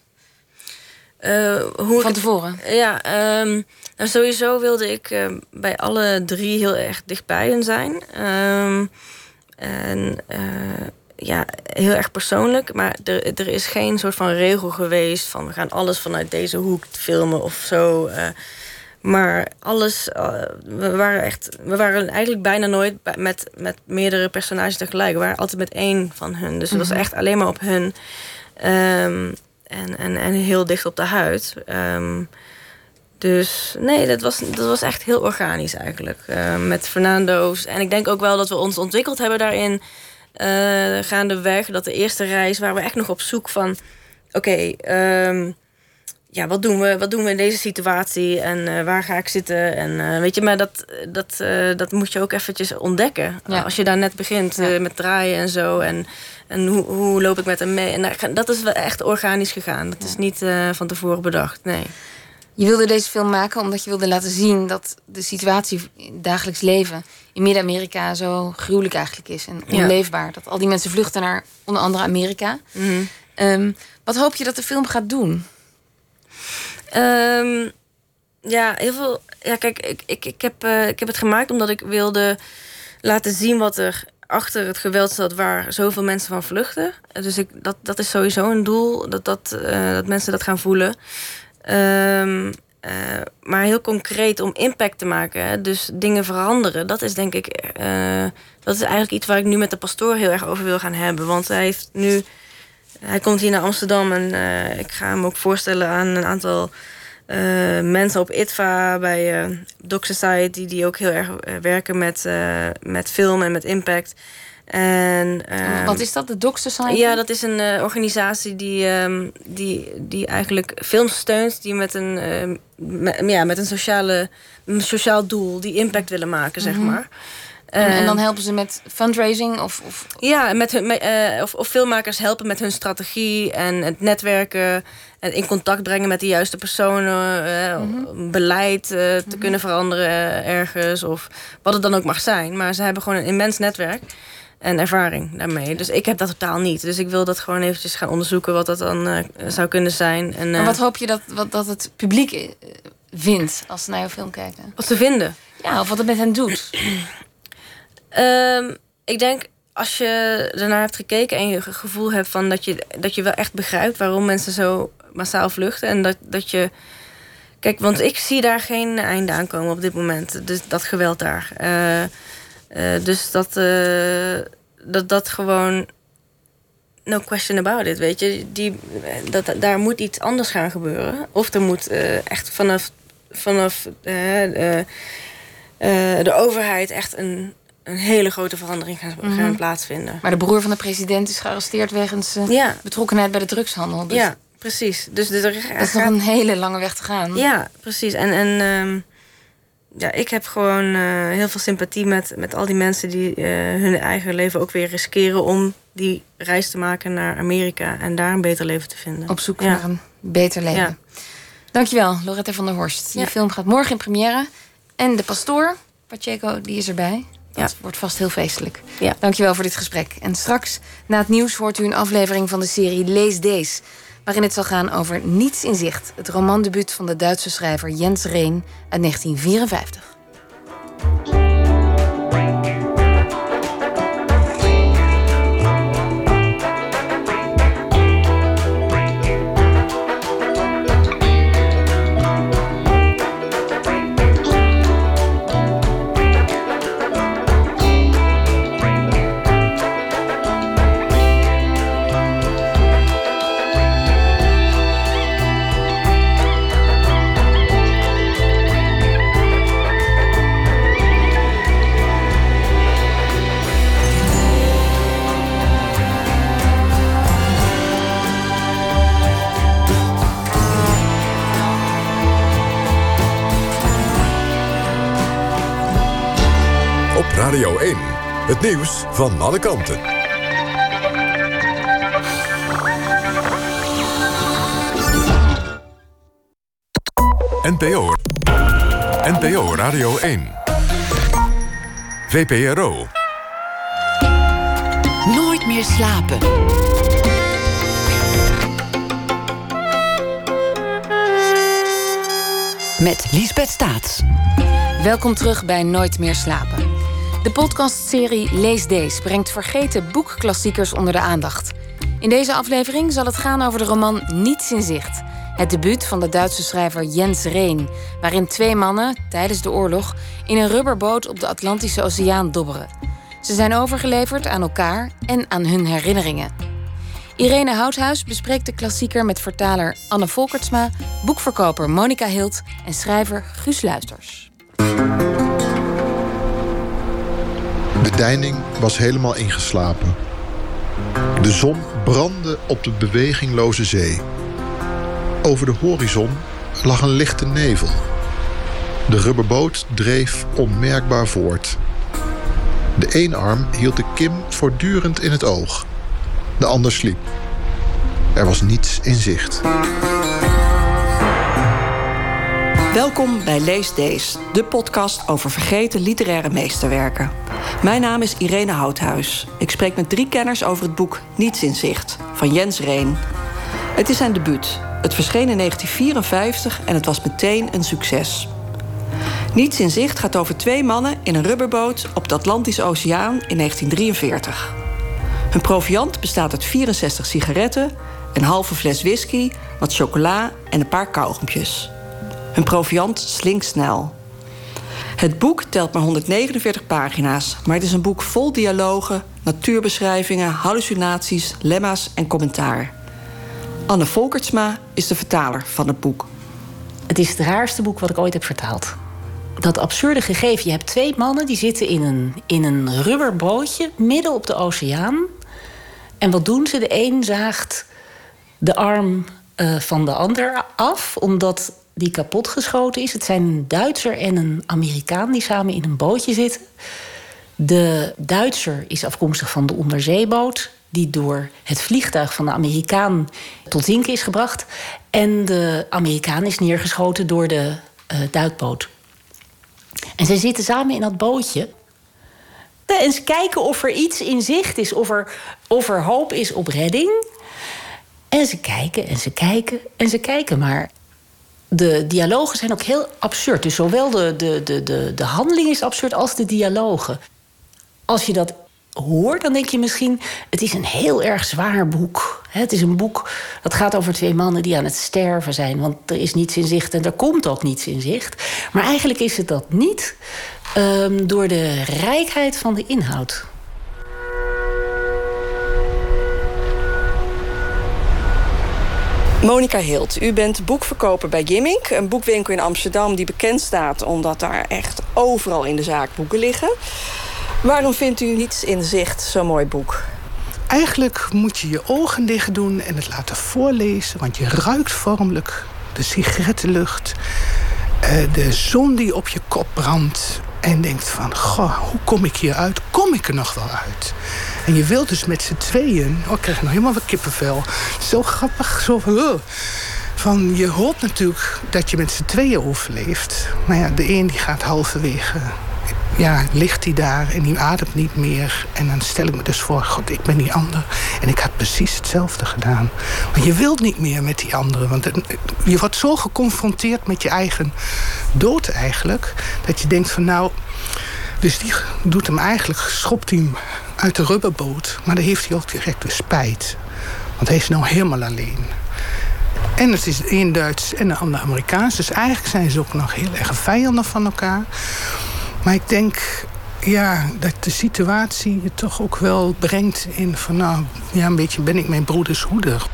D: hoe ik
C: van tevoren?
D: Ja, ehm, nou sowieso wilde ik eh, bij alle drie heel erg dichtbij hun zijn. Ehm, en eh, ja, heel erg persoonlijk. Maar er, er is geen soort van regel geweest van we gaan alles vanuit deze hoek filmen of zo. eh. maar alles, eh, we waren echt, we waren eigenlijk bijna nooit met, met meerdere personages tegelijk. We waren altijd met één van hun. Dus het was
C: Mhm.
D: echt alleen maar op hun. Ehm, en, en, en heel dicht op de huid. Ehm, dus nee, dat was, dat was echt heel organisch eigenlijk. eh, met Fernando's. En ik denk ook wel dat we ons ontwikkeld hebben daarin. eh gaandeweg. Dat de eerste reis waren we echt nog op zoek van... Oké, ehm, ja, wat doen, we, wat doen we in deze situatie? En eh, waar ga ik zitten? En weet je, maar dat, dat, dat moet je ook eventjes ontdekken.
C: Ja.
D: Als je daar net begint
C: Ja.
D: met draaien en zo. En, en hoe, hoe loop ik met hem mee? En dat is wel echt organisch gegaan. Dat is niet eh, van tevoren bedacht, nee.
C: Je wilde deze film maken omdat je wilde laten zien dat de situatie in het dagelijks leven in Midden-Amerika zo gruwelijk eigenlijk is en
D: Ja.
C: onleefbaar. Dat al die mensen vluchten naar onder andere Amerika.
D: Mhm.
C: Ehm, wat hoop je dat de film gaat doen?
D: Ehm, ja, heel veel. Ja, kijk, ik, ik, ik, heb, eh, ik heb het gemaakt omdat ik wilde laten zien wat er achter het geweld zat waar zoveel mensen van vluchten. Dus ik, dat, dat is sowieso een doel, dat, dat, eh, dat mensen dat gaan voelen. Ehm, eh, maar heel concreet om impact te maken, dus dingen veranderen, dat is denk ik. eh, dat is eigenlijk iets waar ik nu met de pastoor heel erg over wil gaan hebben. Want hij heeft nu. Hij komt hier naar Amsterdam en ik ga hem ook voorstellen aan een aantal eh, mensen op ITVA bij eh Doc Society, die ook heel erg eh, werken met, met film en met impact. En, ehm,
C: wat is dat, de Doc Society?
D: ja, dat is een organisatie die, ehm, die, die eigenlijk films steunt die met een, ehm, me- ja, met een, sociale, een sociaal doel, die impact willen maken, zeg
C: Mhm.
D: maar.
C: En, en dan helpen ze met fundraising? Of, of...
D: Ja, met hun, met, uh, of, of filmmakers helpen met hun strategie en het netwerken. En in contact brengen met de juiste personen. Uh, mm Beleid uh, te mm kunnen veranderen ergens. Of wat het dan ook mag zijn. Maar ze hebben gewoon een immens netwerk en ervaring daarmee. Dus ik heb dat totaal niet. Dus ik wil dat gewoon eventjes gaan onderzoeken wat dat dan zou kunnen zijn. En,
C: maar wat hoop je dat, wat, dat het publiek vindt als ze naar jouw film kijken?
D: Wat ze vinden?
C: Ja, of wat het met hen doet. [CLEARS THROAT]
D: um, ik denk als je ernaar hebt gekeken en je gevoel hebt van dat je, dat je wel echt begrijpt waarom mensen zo massaal vluchten. En dat, dat je. Kijk, want ik zie daar geen einde aan komen op dit moment. Dus dat geweld daar. Uh, uh, dus dat, uh, dat dat gewoon. No question about it, weet je. Die, dat, daar moet iets anders gaan gebeuren. Of er moet echt vanaf, vanaf de overheid echt een een hele grote verandering gaan, mm -hmm. plaatsvinden.
C: Maar de broer van de president is gearresteerd wegens uh, ja. betrokkenheid bij de drugshandel.
D: Dus ja, precies. Dus, dus
C: er, dat is nog een hele lange weg te gaan.
D: Ja, precies. En, en um, ja, ik heb gewoon uh, heel veel sympathie met, met al die mensen die uh, hun eigen leven ook weer riskeren om die reis te maken naar Amerika en daar een beter leven te vinden.
C: Op zoek ja. naar een beter leven. Ja. Dankjewel, Lorette van der Horst. Je film gaat morgen in première. En de pastoor, Pacheco, die is erbij. Dat ja. wordt vast heel feestelijk. Ja. Dankjewel voor dit gesprek. En straks, na het nieuws, hoort u een aflevering van de serie Lees Deze. Waarin het zal gaan over Niets in Zicht. Het romandebuut van de Duitse schrijver Jens Reen uit 1954.
E: Het nieuws van alle kanten. NPO. NPO Radio 1. VPRO.
B: Nooit meer slapen. Met Liesbeth Staats.
C: Welkom terug bij Nooit meer slapen. De podcastserie Lees Deze brengt vergeten boekklassiekers onder de aandacht. In deze aflevering zal het gaan over de roman Niets in Zicht. Het debuut van de Duitse schrijver Jens Reen, waarin twee mannen tijdens de oorlog in een rubberboot op de Atlantische Oceaan dobberen. Ze zijn overgeleverd aan elkaar en aan hun herinneringen. Irene Houthuis bespreekt de klassieker met vertaler Anne Volkertsma, boekverkoper Monica Hilt en schrijver Guus Luisters.
F: De deining was helemaal ingeslapen. De zon brandde op de bewegingloze zee. Over de horizon lag een lichte nevel. De rubberboot dreef onmerkbaar voort. De een arm hield de kim voortdurend in het oog. De ander sliep. Er was niets in zicht.
G: Welkom bij Lees Dees, de podcast over vergeten literaire meesterwerken. Mijn naam is Irene Houthuis. Ik spreek met drie kenners over het boek Niets in Zicht van Jens Reen. Het is zijn debuut. Het verscheen in 1954 en het was meteen een succes. Niets in Zicht gaat over twee mannen in een rubberboot op de Atlantische Oceaan in 1943. Hun proviant bestaat uit 64 sigaretten, een halve fles whisky, wat chocola en een paar kauwgompjes. Hun proviant slinkt snel. Het boek telt maar 149 pagina's, maar het is een boek vol dialogen, natuurbeschrijvingen, hallucinaties, lemma's en commentaar. Anne Volkertsma is de vertaler van het boek.
H: Het is het raarste boek wat ik ooit heb vertaald. Dat absurde gegeven. Je hebt twee mannen die zitten in een, in een rubberbootje midden op de oceaan. En wat doen ze? De een zaagt de arm uh, van de ander af, omdat die kapotgeschoten is. Het zijn een Duitser en een Amerikaan die samen in een bootje zitten. De Duitser is afkomstig van de onderzeeboot, die door het vliegtuig van de Amerikaan tot zinken is gebracht. En de Amerikaan is neergeschoten door de uh, duikboot. En ze zitten samen in dat bootje. En ze kijken of er iets in zicht is, of er, of er hoop is op redding. En ze kijken en ze kijken en ze kijken. Maar de dialogen zijn ook heel absurd. Dus zowel de, de, de, de, de handeling is absurd als de dialogen. Als je dat hoort, dan denk je misschien... het is een heel erg zwaar boek. Het is een boek dat gaat over twee mannen die aan het sterven zijn. Want er is niets in zicht en er komt ook niets in zicht. Maar eigenlijk is het dat niet um, door de rijkheid van de inhoud.
G: Monika Hilt, u bent boekverkoper bij Gimmink. Een boekwinkel in Amsterdam die bekend staat... omdat daar echt overal in de zaak boeken liggen. Waarom vindt u niets in zicht zo'n mooi boek?
I: Eigenlijk moet je je ogen dicht doen en het laten voorlezen... want je ruikt vormelijk de sigarettenlucht... Eh, de zon die op je kop brandt... en denkt van, goh, hoe kom ik hier uit? Kom ik er nog wel uit? En je wilt dus met z'n tweeën... Oh, ik krijg nog helemaal wat kippenvel. Zo grappig, zo van... Je hoopt natuurlijk dat je met z'n tweeën overleeft. Maar ja, de een die gaat halverwege ja, ligt hij daar en die ademt niet meer. En dan stel ik me dus voor, god, ik ben die ander. En ik had precies hetzelfde gedaan. Maar je wilt niet meer met die andere. Want je wordt zo geconfronteerd met je eigen dood eigenlijk... dat je denkt van nou... Dus die doet hem eigenlijk, schopt hem uit de rubberboot. Maar dan heeft hij ook direct weer spijt. Want hij is nou helemaal alleen. En het is één Duits en de ander Amerikaans. Dus eigenlijk zijn ze ook nog heel erg vijanden van elkaar. Maar ik denk ja, dat de situatie je toch ook wel brengt in van nou, ja, een beetje ben ik mijn broeders hoeder.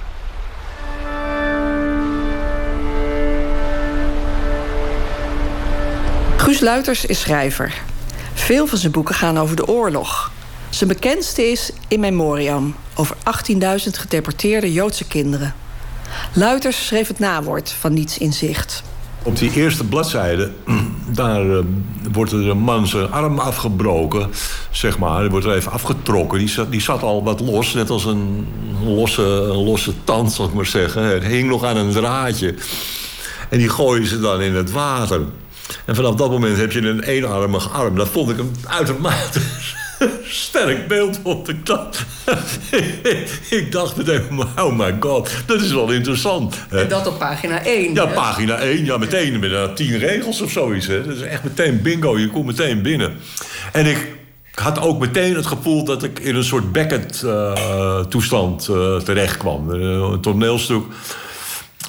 G: Guus Luiters is schrijver. Veel van zijn boeken gaan over de oorlog. Zijn bekendste is In Memoriam, over 18.000 gedeporteerde Joodse kinderen. Luiters schreef het nawoord van Niets in Zicht.
J: Op die eerste bladzijde, [CLEARS THROAT] daar uh, wordt er een man zijn arm afgebroken, zeg maar. Die wordt er even afgetrokken. Die zat, die zat al wat los, net als een losse, een losse tand, zal ik maar zeggen. Het hing nog aan een draadje. En die gooien ze dan in het water. En vanaf dat moment heb je een eenarmige arm. Dat vond ik een uitermate [LAUGHS] sterk beeld op de klas. ik dacht meteen, oh my god, dat is wel interessant.
G: En dat op pagina 1.
J: Ja, pagina 1. Ja, meteen met tien regels of zoiets. Hè. Dat is echt meteen bingo, je komt meteen binnen. En ik had ook meteen het gevoel dat ik in een soort Beckett-toestand uh, uh, terecht kwam. een toneelstuk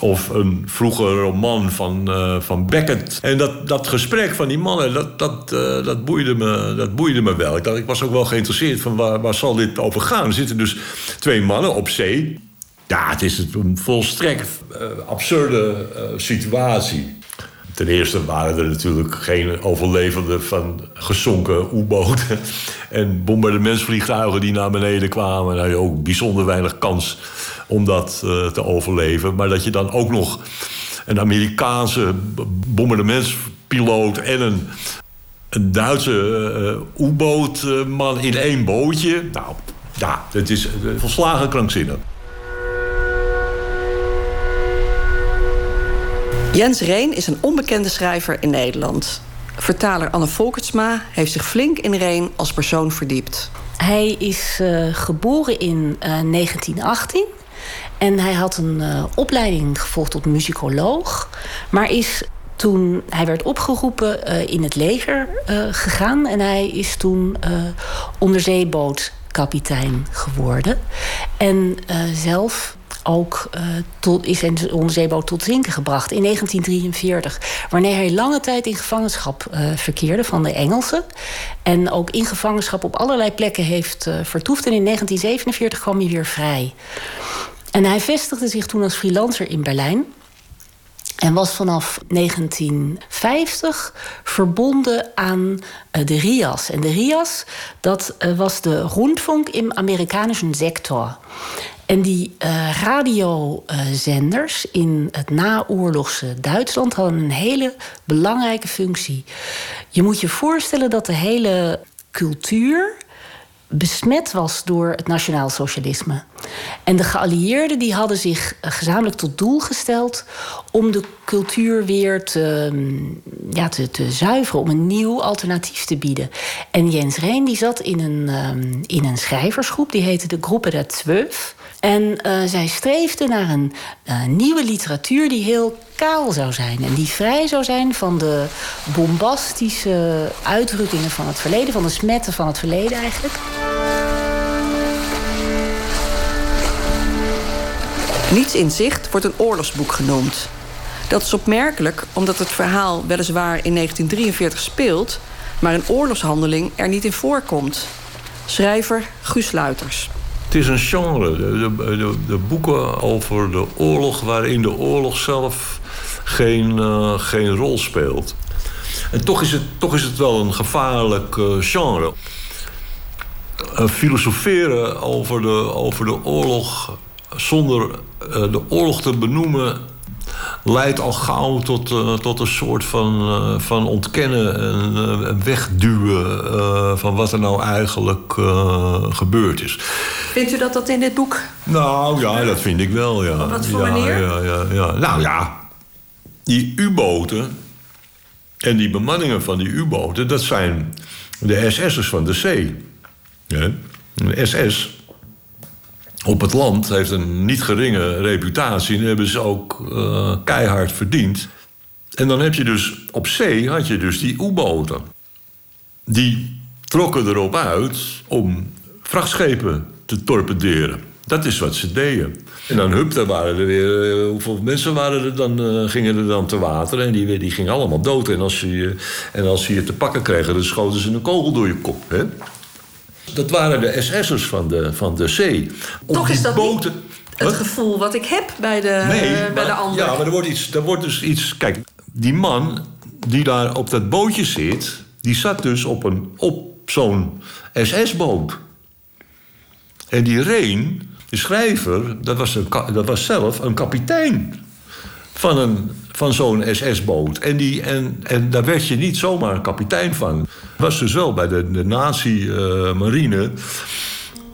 J: of een vroege roman van, uh, van Beckett. En dat, dat gesprek van die mannen, dat, dat, uh, dat, boeide me, dat boeide me wel. Ik, dacht, ik was ook wel geïnteresseerd van waar, waar zal dit over gaan. Er zitten dus twee mannen op zee. Ja, het is een volstrekt uh, absurde situatie. Ten eerste waren er natuurlijk geen overlevenden van gezonken U-boten [LAUGHS] en bombardementsvliegtuigen die naar beneden kwamen. Daar had je ook bijzonder weinig kans om dat uh, te overleven. Maar dat je dan ook nog een Amerikaanse bombardementspiloot en een, een Duitse uh, U-bootman in één bootje. Nou, ja, het is volslagen krankzinnig.
G: Jens Reen is een onbekende schrijver in Nederland. Vertaler Anne Volkertsma heeft zich flink in Reen als persoon verdiept.
H: Hij is uh, geboren in uh, 1918 en hij had een uh, opleiding gevolgd tot muzikoloog, maar is toen hij werd opgeroepen in het leger gegaan en hij is toen onderzeebootkapitein geworden en zelf ook uh, tot, is zijn onderzeeboot tot zinken gebracht in 1943. Wanneer hij lange tijd in gevangenschap verkeerde van de Engelsen. En ook in gevangenschap op allerlei plekken heeft vertoefd. En in 1947 kwam hij weer vrij. En hij vestigde zich toen als freelancer in Berlijn. En was vanaf 1950 verbonden aan de RIAS. En de RIAS, dat was de Rundfunk im amerikanischen sector. En die uh, radiozenders in het naoorlogse Duitsland hadden een hele belangrijke functie. Je moet je voorstellen dat de hele cultuur besmet was door het nationaal socialisme. En de geallieerden die hadden zich eh, gezamenlijk tot doel gesteld om de cultuur weer te, mm, ja, te, zuiveren, om een nieuw alternatief te bieden. En Jens Reen die zat in een, um, in een schrijversgroep, die heette de Groepe der Zwölf. En uh, zij streefde naar een uh, nieuwe literatuur die heel kaal zou zijn. En die vrij zou zijn van de bombastische uitdrukkingen van het verleden, van de smetten van het verleden eigenlijk.
G: Niets in zicht wordt een oorlogsboek genoemd. Dat is opmerkelijk omdat het verhaal weliswaar in 1943 speelt, maar een oorlogshandeling er niet in voorkomt. Schrijver Guus Luiters.
J: Het is een genre. De, de, de, boeken over de oorlog waarin de oorlog zelf geen, uh, geen rol speelt. En toch is het, toch is het wel een gevaarlijk uh, genre. Uh, filosoferen over de, over de oorlog zonder de oorlog te benoemen leidt al gauw tot, uh, tot een soort van, uh, van ontkennen en uh, wegduwen van wat er nou eigenlijk gebeurd is.
G: Vindt u dat dat in dit boek?
J: Nou ja, dat vind ik wel, ja.
G: Op wat voor
J: ja,
G: manier?
J: Ja, ja, ja. Nou ja, die U-boten en die bemanningen van die U-boten, dat zijn de SS'ers van de zee. Ja? De SS op het land heeft een niet geringe reputatie. En hebben ze ook uh, keihard verdiend. En dan heb je dus op zee had je dus die U-boten. Die trokken erop uit om vrachtschepen te torpederen. Dat is wat ze deden. En dan hup, daar waren er weer... Uh, hoeveel mensen waren er dan, uh, gingen er dan te water? En die, die gingen allemaal dood. En als, je, en als ze je te pakken kregen, dan schoten ze een kogel door je kop. Hè? Dat waren de SS'ers van de, van de zee. Op
G: Toch is dat
J: boten...
G: niet het gevoel wat ik heb bij de,
J: nee,
G: uh, bij
J: maar,
G: de ander.
J: Ja, maar er wordt, iets, er wordt dus iets... Kijk, die man die daar op dat bootje zit... die zat dus op, een, op zo'n SS-boot. En die Reen, de schrijver, dat was, een, dat was zelf een kapitein van, van zo'n SS-boot. En, die, en, en daar werd je niet zomaar kapitein van. Was dus wel bij de, de nazi-marine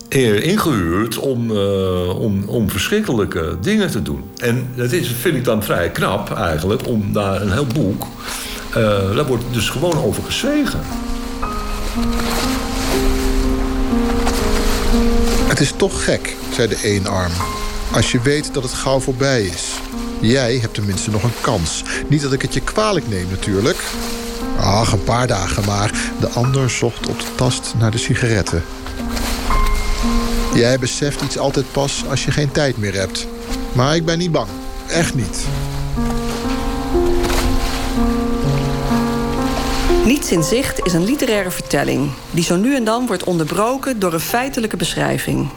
J: uh, ingehuurd om, uh, om, om verschrikkelijke dingen te doen. En dat is, vind ik dan vrij knap eigenlijk, om daar een heel boek... Uh, daar wordt dus gewoon over gezwegen.
F: Het is toch gek, zei de eenarm. Als je weet dat het gauw voorbij is. Jij hebt tenminste nog een kans. Niet dat ik het je kwalijk neem natuurlijk. Ach, een paar dagen maar. De ander zocht op de tast naar de sigaretten. Jij beseft iets altijd pas als je geen tijd meer hebt. Maar ik ben niet bang. Echt niet.
G: Niets in zicht is een literaire vertelling... die zo nu en dan wordt onderbroken door een feitelijke beschrijving.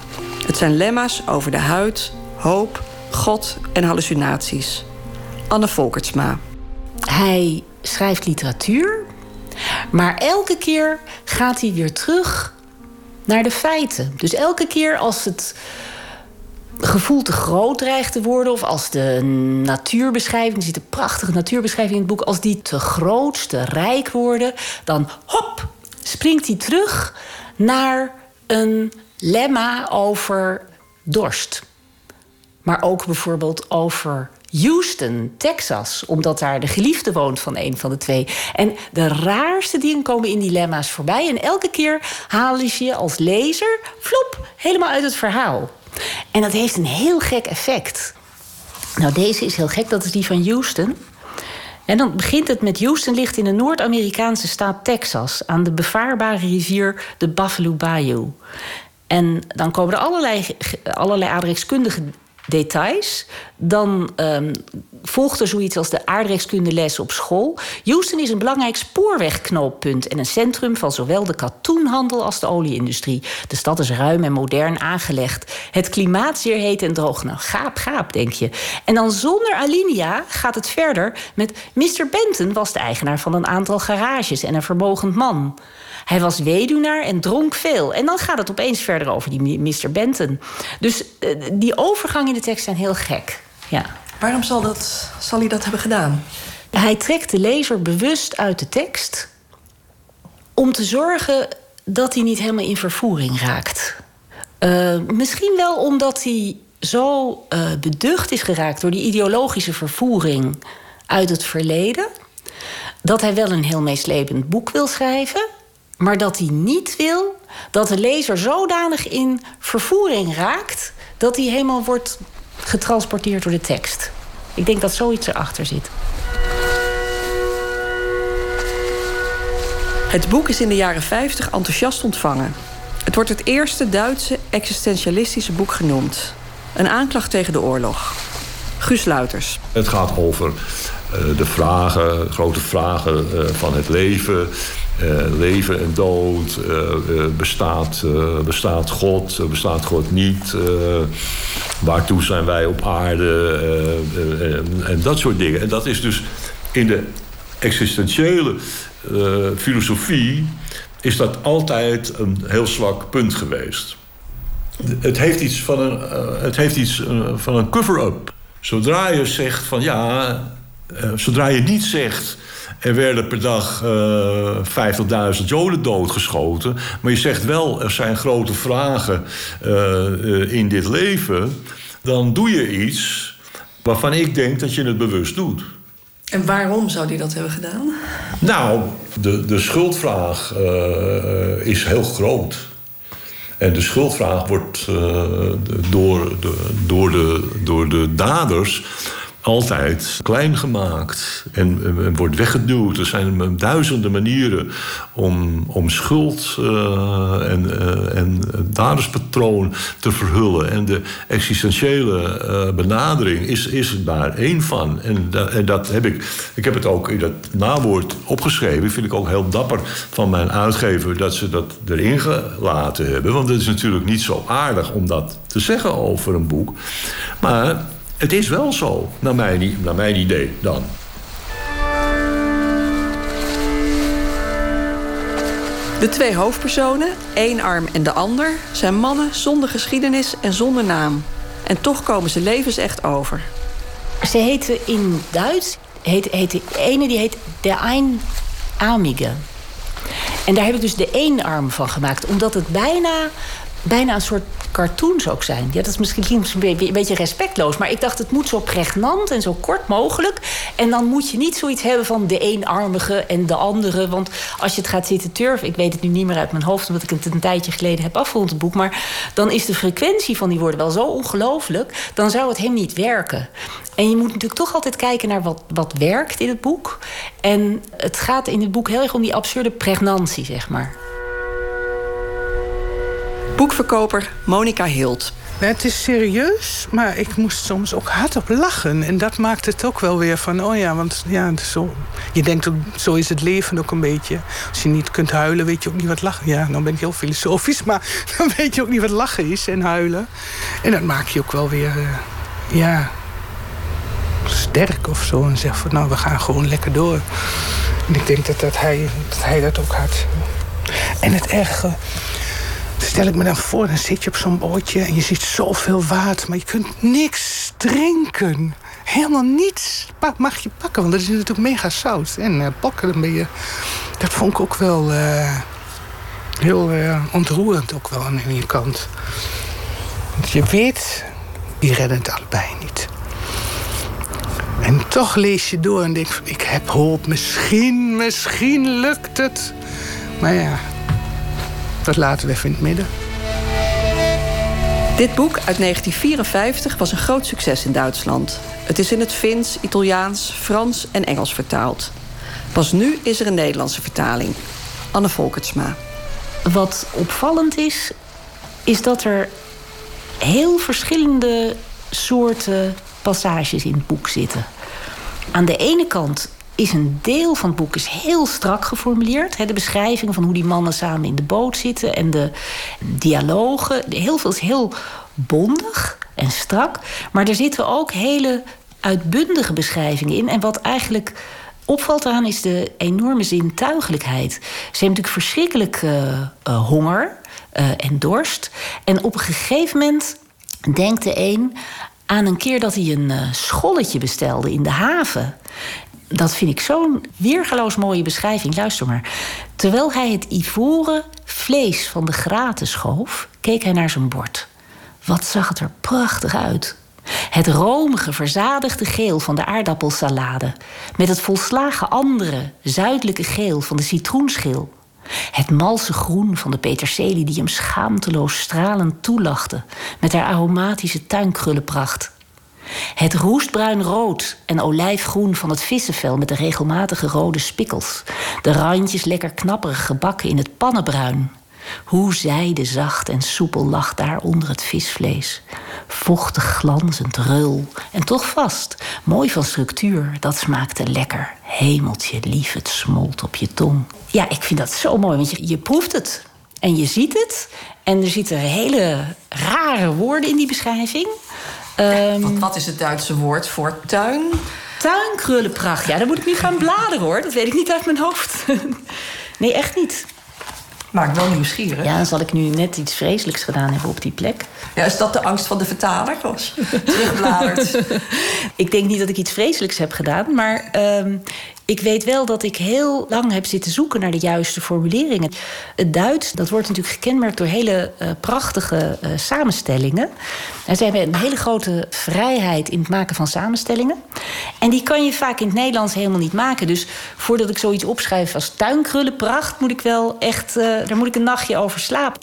G: Het zijn lemma's over de huid, hoop, God en hallucinaties. Anne Volkertsma.
H: Hij schrijft literatuur, maar elke keer gaat hij weer terug naar de feiten. Dus elke keer als het gevoel te groot dreigt te worden, of als de natuurbeschrijving, er zit een prachtige natuurbeschrijving in het boek, als die te groot, te rijk worden, dan hop, springt hij terug naar een lemma over dorst. Maar ook bijvoorbeeld over Houston, Texas, omdat daar de geliefde woont van een van de twee. En de raarste dingen komen in dilemma's voorbij. En elke keer halen ze je als lezer, flop, helemaal uit het verhaal. En dat heeft een heel gek effect. Nou, deze is heel gek, dat is die van Houston. En dan begint het met Houston ligt in de Noord-Amerikaanse staat Texas... aan de bevaarbare rivier de Buffalo Bayou. En dan komen er allerlei, allerlei aardrijkskundige details. Dan um, volgt er zoiets als de aardrijkskundeles op school. Houston is een belangrijk spoorwegknooppunt en een centrum van zowel de katoenhandel als de olieindustrie. De stad is ruim en modern aangelegd. Het klimaat zeer heet en droog. Nou, gaap, gaap, denk je. En dan zonder alinea gaat het verder met Mr. Benton was de eigenaar van een aantal garages en een vermogend man. Hij was weduwnaar en dronk veel. En dan gaat het opeens verder over die Mr. Benton. Dus uh, die overgang in de tekst zijn heel gek. Ja.
G: Waarom zal, dat, zal hij dat hebben gedaan?
H: Hij trekt de lezer bewust uit de tekst om te zorgen dat hij niet helemaal in vervoering raakt. Uh, misschien wel omdat hij zo uh, beducht is geraakt door die ideologische vervoering uit het verleden. Dat hij wel een heel meeslepend boek wil schrijven, maar dat hij niet wil dat de lezer zodanig in vervoering raakt dat hij helemaal wordt getransporteerd door de tekst. Ik denk dat zoiets erachter zit.
G: Het boek is in de jaren 50 enthousiast ontvangen. Het wordt het eerste Duitse existentialistische boek genoemd. Een aanklacht tegen de oorlog. Guus Luiters.
J: Het gaat over uh, de vragen, grote vragen uh, van het leven. Uh, leven en dood. bestaat, bestaat God? bestaat God niet? waartoe zijn wij op aarde? En, dat soort dingen. En dat is dus in de existentiële filosofie is dat altijd een heel zwak punt geweest. Het heeft iets van een, het heeft iets, van een cover-up. Zodra je zegt van ja, zodra je niet zegt. Er werden per dag 50.000 Joden doodgeschoten. Maar je zegt wel, er zijn grote vragen in dit leven. Dan doe je iets waarvan ik denk dat je het bewust doet.
G: En waarom zou die dat hebben gedaan?
J: Nou, de, de schuldvraag uh, is heel groot. En de schuldvraag wordt uh, door, de, door, de, door de daders altijd klein gemaakt en, en, wordt weggeduwd. Er zijn duizenden manieren om, om schuld uh, en, uh, en daderspatroon te verhullen. En de existentiële uh, benadering is, is daar één van. En dat heb ik, ik heb het ook in dat nawoord opgeschreven. Vind ik ook heel dapper van mijn uitgever dat ze dat erin gelaten hebben. Want het is natuurlijk niet zo aardig om dat te zeggen over een boek. Maar het is wel zo, naar mijn, naar mijn idee dan.
G: De twee hoofdpersonen, één arm en de ander, zijn mannen zonder geschiedenis en zonder naam. En toch komen ze levensecht over.
H: Ze heten in Duits, heet, heet de ene die heet de Einarmige. En daar heb ik dus de één arm van gemaakt, omdat het bijna bijna een soort cartoons ook zijn. Ja, dat is misschien een beetje respectloos. Maar ik dacht, het moet zo pregnant en zo kort mogelijk. En dan moet je niet zoiets hebben van de eenarmige en de andere. Want als je het gaat zitten turven... ik weet het nu niet meer uit mijn hoofd... omdat ik het een tijdje geleden heb afgerond, het boek... maar dan is de frequentie van die woorden wel zo ongelooflijk... dan zou het hem niet werken. En je moet natuurlijk toch altijd kijken naar wat, wat werkt in het boek. En het gaat in het boek heel erg om die absurde pregnantie, zeg maar.
G: Boekverkoper Monica Hilt.
I: het is serieus, maar ik moest soms ook hardop lachen. En dat maakt het ook wel weer van, oh ja, want ja, zo, je denkt zo is het leven ook een beetje. Als je niet kunt huilen, weet je ook niet wat lachen Ja, dan ben ik heel filosofisch, [LAUGHS] maar dan weet je ook niet wat lachen is en huilen. En dat maak je ook wel weer, uh, ja, sterk of zo. En zeg van, nou, we gaan gewoon lekker door. En ik denk dat, dat, hij, dat hij dat ook had. En het erge stel ik me dan voor, dan zit je op zo'n bootje en je ziet zoveel water, maar je kunt niks drinken. Helemaal niets mag je pakken, want dat is natuurlijk mega zout. En uh, pakken, dan ben je. Dat vond ik ook wel uh, heel uh, ontroerend, ook wel aan je kant. Want je weet, die redden het allebei niet. En toch lees je door en denk: ik heb hoop, misschien, misschien lukt het. Maar ja, dat laten we even in het midden.
G: Dit boek uit 1954 was een groot succes in Duitsland. Het is in het Fins, Italiaans, Frans en Engels vertaald. Pas nu is er een Nederlandse vertaling. Anne Volkertsma.
H: Wat opvallend is, is dat er heel verschillende soorten passages in het boek zitten. Aan de ene kant is een deel van het boek is heel strak geformuleerd. De beschrijving van hoe die mannen samen in de boot zitten en de dialogen. Heel veel is heel bondig en strak. Maar er zitten ook hele uitbundige beschrijvingen in. En wat eigenlijk opvalt aan is de enorme zintuigelijkheid. Ze hebben natuurlijk verschrikkelijk uh, uh, honger uh, en dorst. En op een gegeven moment denkt de een aan een keer dat hij een scholletje bestelde in de haven dat vind ik zo'n weergeloos mooie beschrijving. Luister maar. Terwijl hij het ivoren vlees van de graten schoof, keek hij naar zijn bord. Wat zag het er prachtig uit. Het romige, verzadigde geel van de aardappelsalade. Met het volslagen andere, zuidelijke geel van de citroenschil. Het malse groen van de peterselie die hem schaamteloos stralend toelachte. Met haar aromatische tuinkrullenpracht. Het roestbruin rood en olijfgroen van het vissenvel met de regelmatige rode spikkels. De randjes lekker knapperig gebakken in het pannenbruin. Hoe zijde zacht en soepel lag daar onder het visvlees. Vochtig, glanzend, rul en toch vast. Mooi van structuur, dat smaakte lekker. Hemeltje lief, het smolt op je tong. Ja, ik vind dat zo mooi, want je, je proeft het. En je ziet het. En er zitten hele rare woorden in die beschrijving.
G: Um, wat, wat is het Duitse woord voor tuin?
H: Tuinkrullenpracht. Ja, dan moet ik niet gaan bladeren hoor. Dat weet ik niet uit mijn hoofd. [LAUGHS] nee, echt niet.
G: Maakt wel nieuwsgierig.
H: Ja, dan zal ik nu net iets vreselijks gedaan hebben op die plek.
G: Ja, is dat de angst van de vertaler als [LAUGHS] je terugbladert? [LAUGHS]
H: ik denk niet dat ik iets vreselijks heb gedaan, maar uh, ik weet wel dat ik heel lang heb zitten zoeken naar de juiste formuleringen. Het Duits, dat wordt natuurlijk gekenmerkt door hele uh, prachtige uh, samenstellingen. En ze hebben een hele grote vrijheid in het maken van samenstellingen. En die kan je vaak in het Nederlands helemaal niet maken. Dus voordat ik zoiets opschrijf als tuinkrullenpracht, moet ik wel echt, uh, daar moet ik een nachtje over slapen.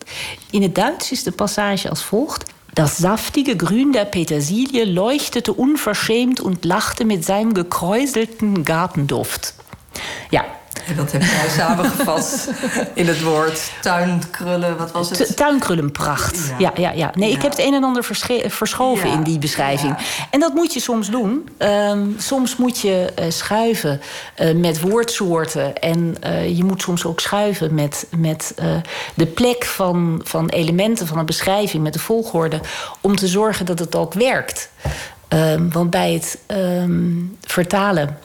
H: In het Duits is de passage als volgt. Das saftige Grün der Petersilie leuchtete unverschämt und lachte mit seinem gekräuselten Gartenduft. Ja,
G: en dat heb jij samengevat in het woord tuinkrullen. Wat was het?
H: Tuinkrullenpracht. Ja, ja, ja. ja. Nee, ja. ik heb het een en ander verschoven ja. in die beschrijving. En dat moet je soms doen. Um, soms moet je uh, schuiven uh, met woordsoorten. En uh, je moet soms ook schuiven met, met de plek van, van elementen van een beschrijving, met de volgorde. Om te zorgen dat het ook werkt. Um, want bij het um, vertalen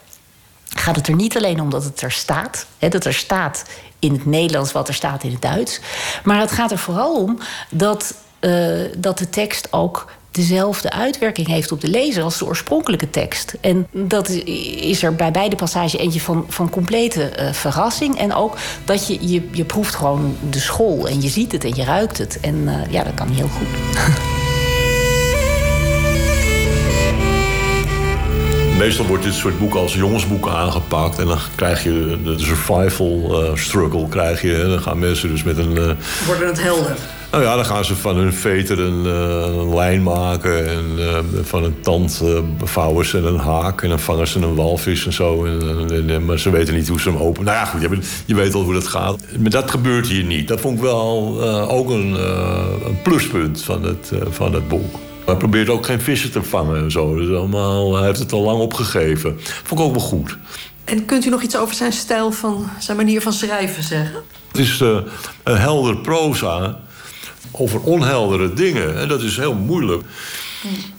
H: gaat het er niet alleen om dat het er staat. Hè, dat er staat in het Nederlands wat er staat in het Duits. Maar het gaat er vooral om dat, uh, dat de tekst ook dezelfde uitwerking heeft op de lezer als de oorspronkelijke tekst. En dat is er bij beide passages eentje van, van complete uh, verrassing. En ook dat je, je, je proeft gewoon de school en je ziet het en je ruikt het. En uh, ja, dat kan heel goed. [LAUGHS]
J: Meestal wordt dit soort boeken als jongensboek aangepakt. En dan krijg je de survival uh, struggle. Krijg je, en dan gaan mensen dus met een... Uh,
G: Worden het helden?
J: Nou ja, dan gaan ze van hun veter een, uh, een lijn maken. En van een tand vouwen ze een haak. En dan vangen ze een walvis en zo. En, en, maar ze weten niet hoe ze hem openen. Nou ja, goed, je, je weet al hoe dat gaat. Maar dat gebeurt hier niet. Dat vond ik wel ook een, een pluspunt van het, van het boek. Hij probeert ook geen vissen te vangen en zo. Dus allemaal, hij heeft het al lang opgegeven. Vond ik ook wel goed.
G: En kunt u nog iets over zijn stijl van, zijn manier van schrijven zeggen?
J: Het is uh, een helder proza over onheldere dingen. En dat is heel moeilijk.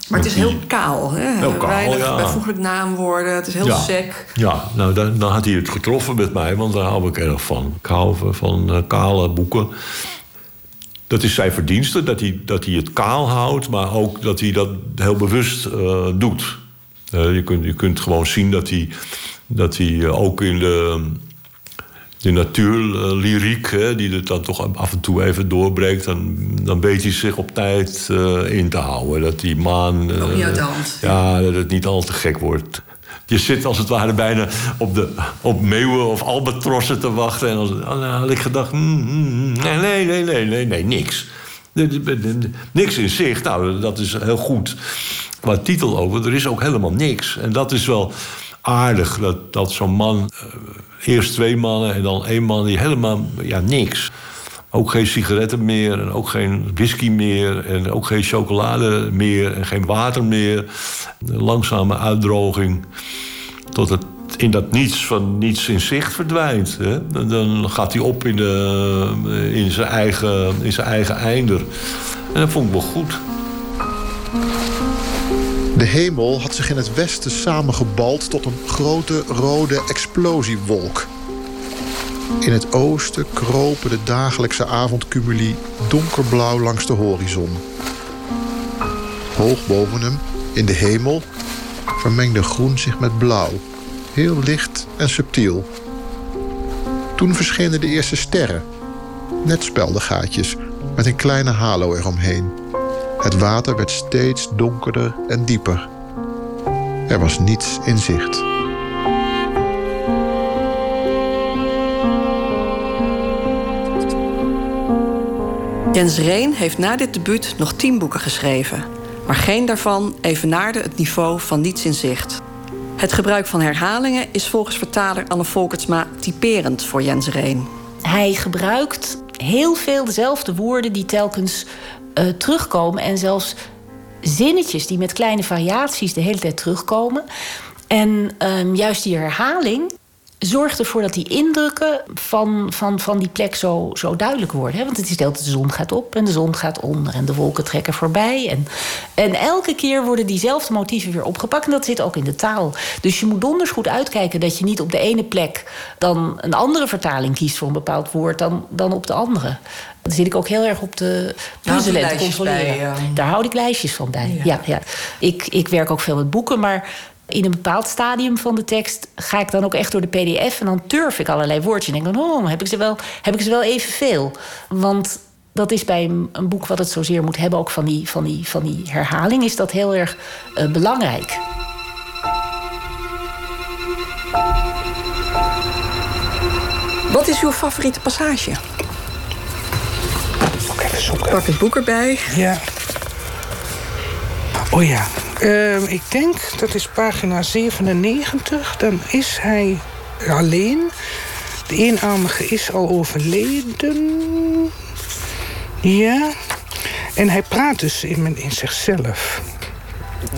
G: Maar het is heel kaal, hè?
J: Heel kaal,
G: Weinig
J: ja.
G: bijvoeglijk naamwoorden. Het is heel
J: ja.
G: sec.
J: Ja, nou, dan, dan had hij het getroffen met mij, want daar hou ik erg van. Ik hou van, van uh, kale boeken. Dat is zijn verdienste, dat hij, dat hij het kaal houdt, maar ook dat hij dat heel bewust uh, doet. Uh, je, kunt, je kunt gewoon zien dat hij, dat hij uh, ook in de, de natuurlyriek, hè, die het dan toch af en toe even doorbreekt, dan, dan weet hij zich op tijd in te houden. Dat die maan.
G: Ook niet uit de hand.
J: Ja, dat het niet al te gek wordt. Je zit als het ware bijna op, de, op meeuwen of albatrossen te wachten. En dan had ik gedacht, mm, nee, nee, nee, nee, nee, nee, niks. Niks in zicht, nou, dat is heel goed. Qua titel over, er is ook helemaal niks. En dat is wel aardig, dat, dat zo'n man... Uh, eerst twee mannen en dan één man die helemaal, ja, niks. Ook geen sigaretten meer en ook geen whisky meer... en ook geen chocolade meer en geen water meer. Langzame uitdroging tot het in dat niets van niets in zicht verdwijnt. Hè? Dan gaat hij op in, de, in, zijn eigen, in zijn eigen einder. En dat vond ik wel goed.
F: De hemel had zich in het westen samengebald tot een grote rode explosiewolk. In het oosten kropen de dagelijkse avondcumuli donkerblauw langs de horizon. Hoog boven hem, in de hemel, vermengde groen zich met blauw, heel licht en subtiel. Toen verschenen de eerste sterren, Net speldengaatjes met een kleine halo eromheen. Het water werd steeds donkerder en dieper. Er was niets in zicht.
G: Jens Reen heeft na dit debuut nog tien boeken geschreven. Maar geen daarvan evenaarde het niveau van Niets in Zicht. Het gebruik van herhalingen is volgens vertaler Anne Volkertsma typerend voor Jens Reen.
H: Hij gebruikt heel veel dezelfde woorden die telkens uh, terugkomen. En zelfs zinnetjes die met kleine variaties de hele tijd terugkomen. En um, juist die herhaling zorgt ervoor dat die indrukken van, van, van die plek zo, zo duidelijk worden. Hè? Want het is de de zon gaat op en de zon gaat onder en de wolken trekken voorbij. En, en elke keer worden diezelfde motieven weer opgepakt. En dat zit ook in de taal. Dus je moet donders goed uitkijken dat je niet op de ene plek dan een andere vertaling kiest voor een bepaald woord dan, dan op de andere. Daar zit ik ook heel erg op de puzzelen en te controleren. Daar houd ik lijstjes van bij. Ja. Ja, Ik, ik werk ook veel met boeken, maar in een bepaald stadium van de tekst ga ik dan ook echt door de PDF en dan turf ik allerlei woordjes. En denk dan, oh, heb ik ze wel, heb ik ze wel evenveel? Want dat is bij een, boek wat het zozeer moet hebben, ook van die, van die, van die herhaling, is dat heel erg uh, belangrijk.
G: Wat is uw favoriete passage? Pak het boek erbij.
I: Ja. Oh ja, uh, ik denk dat is pagina 97. Dan is hij alleen. De eenarmige is al overleden. Ja. En hij praat dus in, in zichzelf.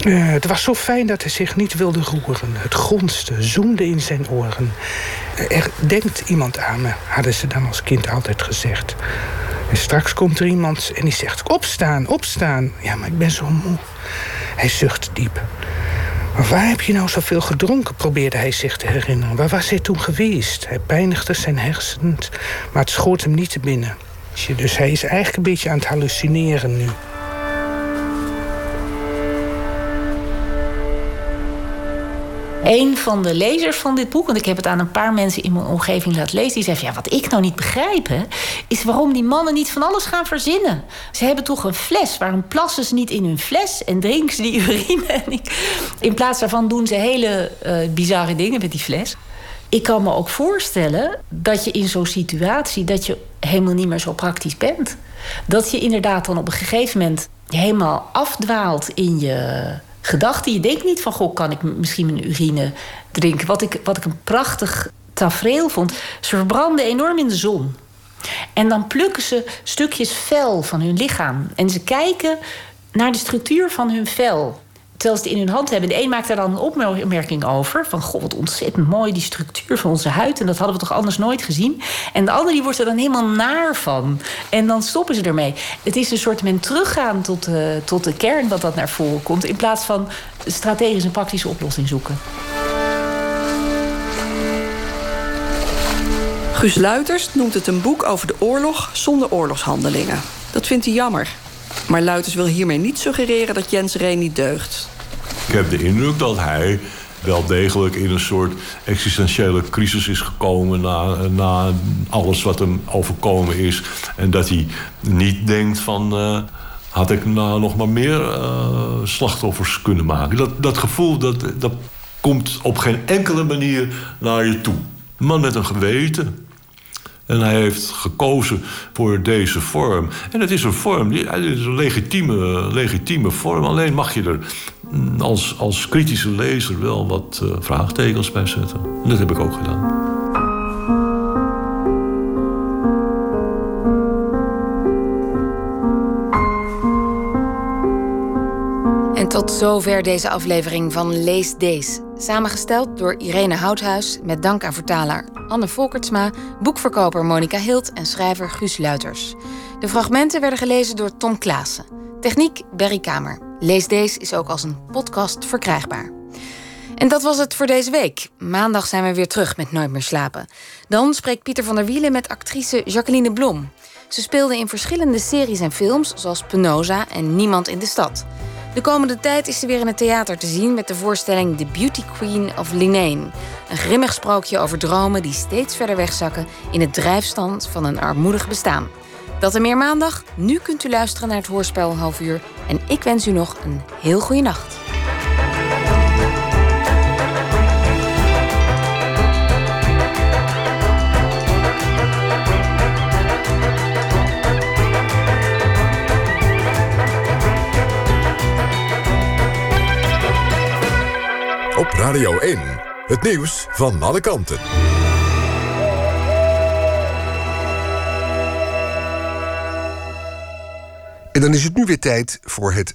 I: Uh, het was zo fijn dat hij zich niet wilde roeren. Het gonste, zoemde in zijn oren. Er denkt iemand aan me, hadden ze dan als kind altijd gezegd. Straks komt er iemand en die zegt: Opstaan, opstaan. Ja, maar ik ben zo moe. Hij zucht diep. Waar heb je nou zoveel gedronken? probeerde hij zich te herinneren. Waar was hij toen geweest? Hij pijnigde zijn hersenen, maar het schoot hem niet te binnen. Dus hij is eigenlijk een beetje aan het hallucineren nu.
H: Een van de lezers van dit boek, want ik heb het aan een paar mensen in mijn omgeving laten lezen, die zei: Ja, wat ik nou niet begrijp, hè, is waarom die mannen niet van alles gaan verzinnen. Ze hebben toch een fles, waarom plassen ze niet in hun fles en drinken ze die urine? En ik, in plaats daarvan doen ze hele uh, bizarre dingen met die fles. Ik kan me ook voorstellen dat je in zo'n situatie dat je helemaal niet meer zo praktisch bent. Dat je inderdaad dan op een gegeven moment helemaal afdwaalt in je gedachten. Je denkt niet van, goh, kan ik misschien mijn urine drinken? Wat ik, wat ik een prachtig tafereel vond. Ze verbranden enorm in de zon. En dan plukken ze stukjes vel van hun lichaam. En ze kijken naar de structuur van hun vel terwijl ze het in hun hand hebben. De een maakt daar dan een opmerking over. Van, god, wat ontzettend mooi, die structuur van onze huid. En dat hadden we toch anders nooit gezien. En de andere die wordt er dan helemaal naar van. En dan stoppen ze ermee. Het is een soort men teruggaan tot, uh, tot de kern dat dat naar voren komt. In plaats van strategisch een praktische oplossing zoeken.
G: Guus Luiters noemt het een boek over de oorlog zonder oorlogshandelingen. Dat vindt hij jammer. Maar Luiters wil hiermee niet suggereren dat Jens Reen niet deugt.
J: Ik heb de indruk dat hij wel degelijk in een soort existentiële crisis is gekomen na, na alles wat hem overkomen is. En dat hij niet denkt van. Uh, had ik nou nog maar meer uh, slachtoffers kunnen maken? Dat, dat gevoel dat, dat komt op geen enkele manier naar je toe. Een man met een geweten. En hij heeft gekozen voor deze vorm. En het is een vorm, het is een legitieme, legitieme vorm. Alleen mag je er mm, als, als kritische lezer wel wat uh, vraagtekens bij zetten. En dat heb ik ook gedaan.
C: Tot zover deze aflevering van Lees Deze. Samengesteld door Irene Houthuis met dank aan vertaler Anne Volkertsma, boekverkoper Monica Hilt en schrijver Guus Luiters. De fragmenten werden gelezen door Tom Klaassen. Techniek Berry Kamer. Lees Deze is ook als een podcast verkrijgbaar. En dat was het voor deze week. Maandag zijn we weer terug met Nooit meer slapen. Dan spreekt Pieter van der Wielen met actrice Jacqueline Blom. Ze speelde in verschillende series en films, zoals Penosa en Niemand in de Stad. De komende tijd is ze weer in het theater te zien met de voorstelling The Beauty Queen of Linane. Een grimmig sprookje over dromen die steeds verder wegzakken in het drijfstand van een armoedig bestaan. Dat en meer maandag. Nu kunt u luisteren naar het hoorspel half uur. En ik wens u nog een heel goede nacht.
E: Radio 1, het nieuws van alle kanten.
K: En dan is het nu weer tijd voor het.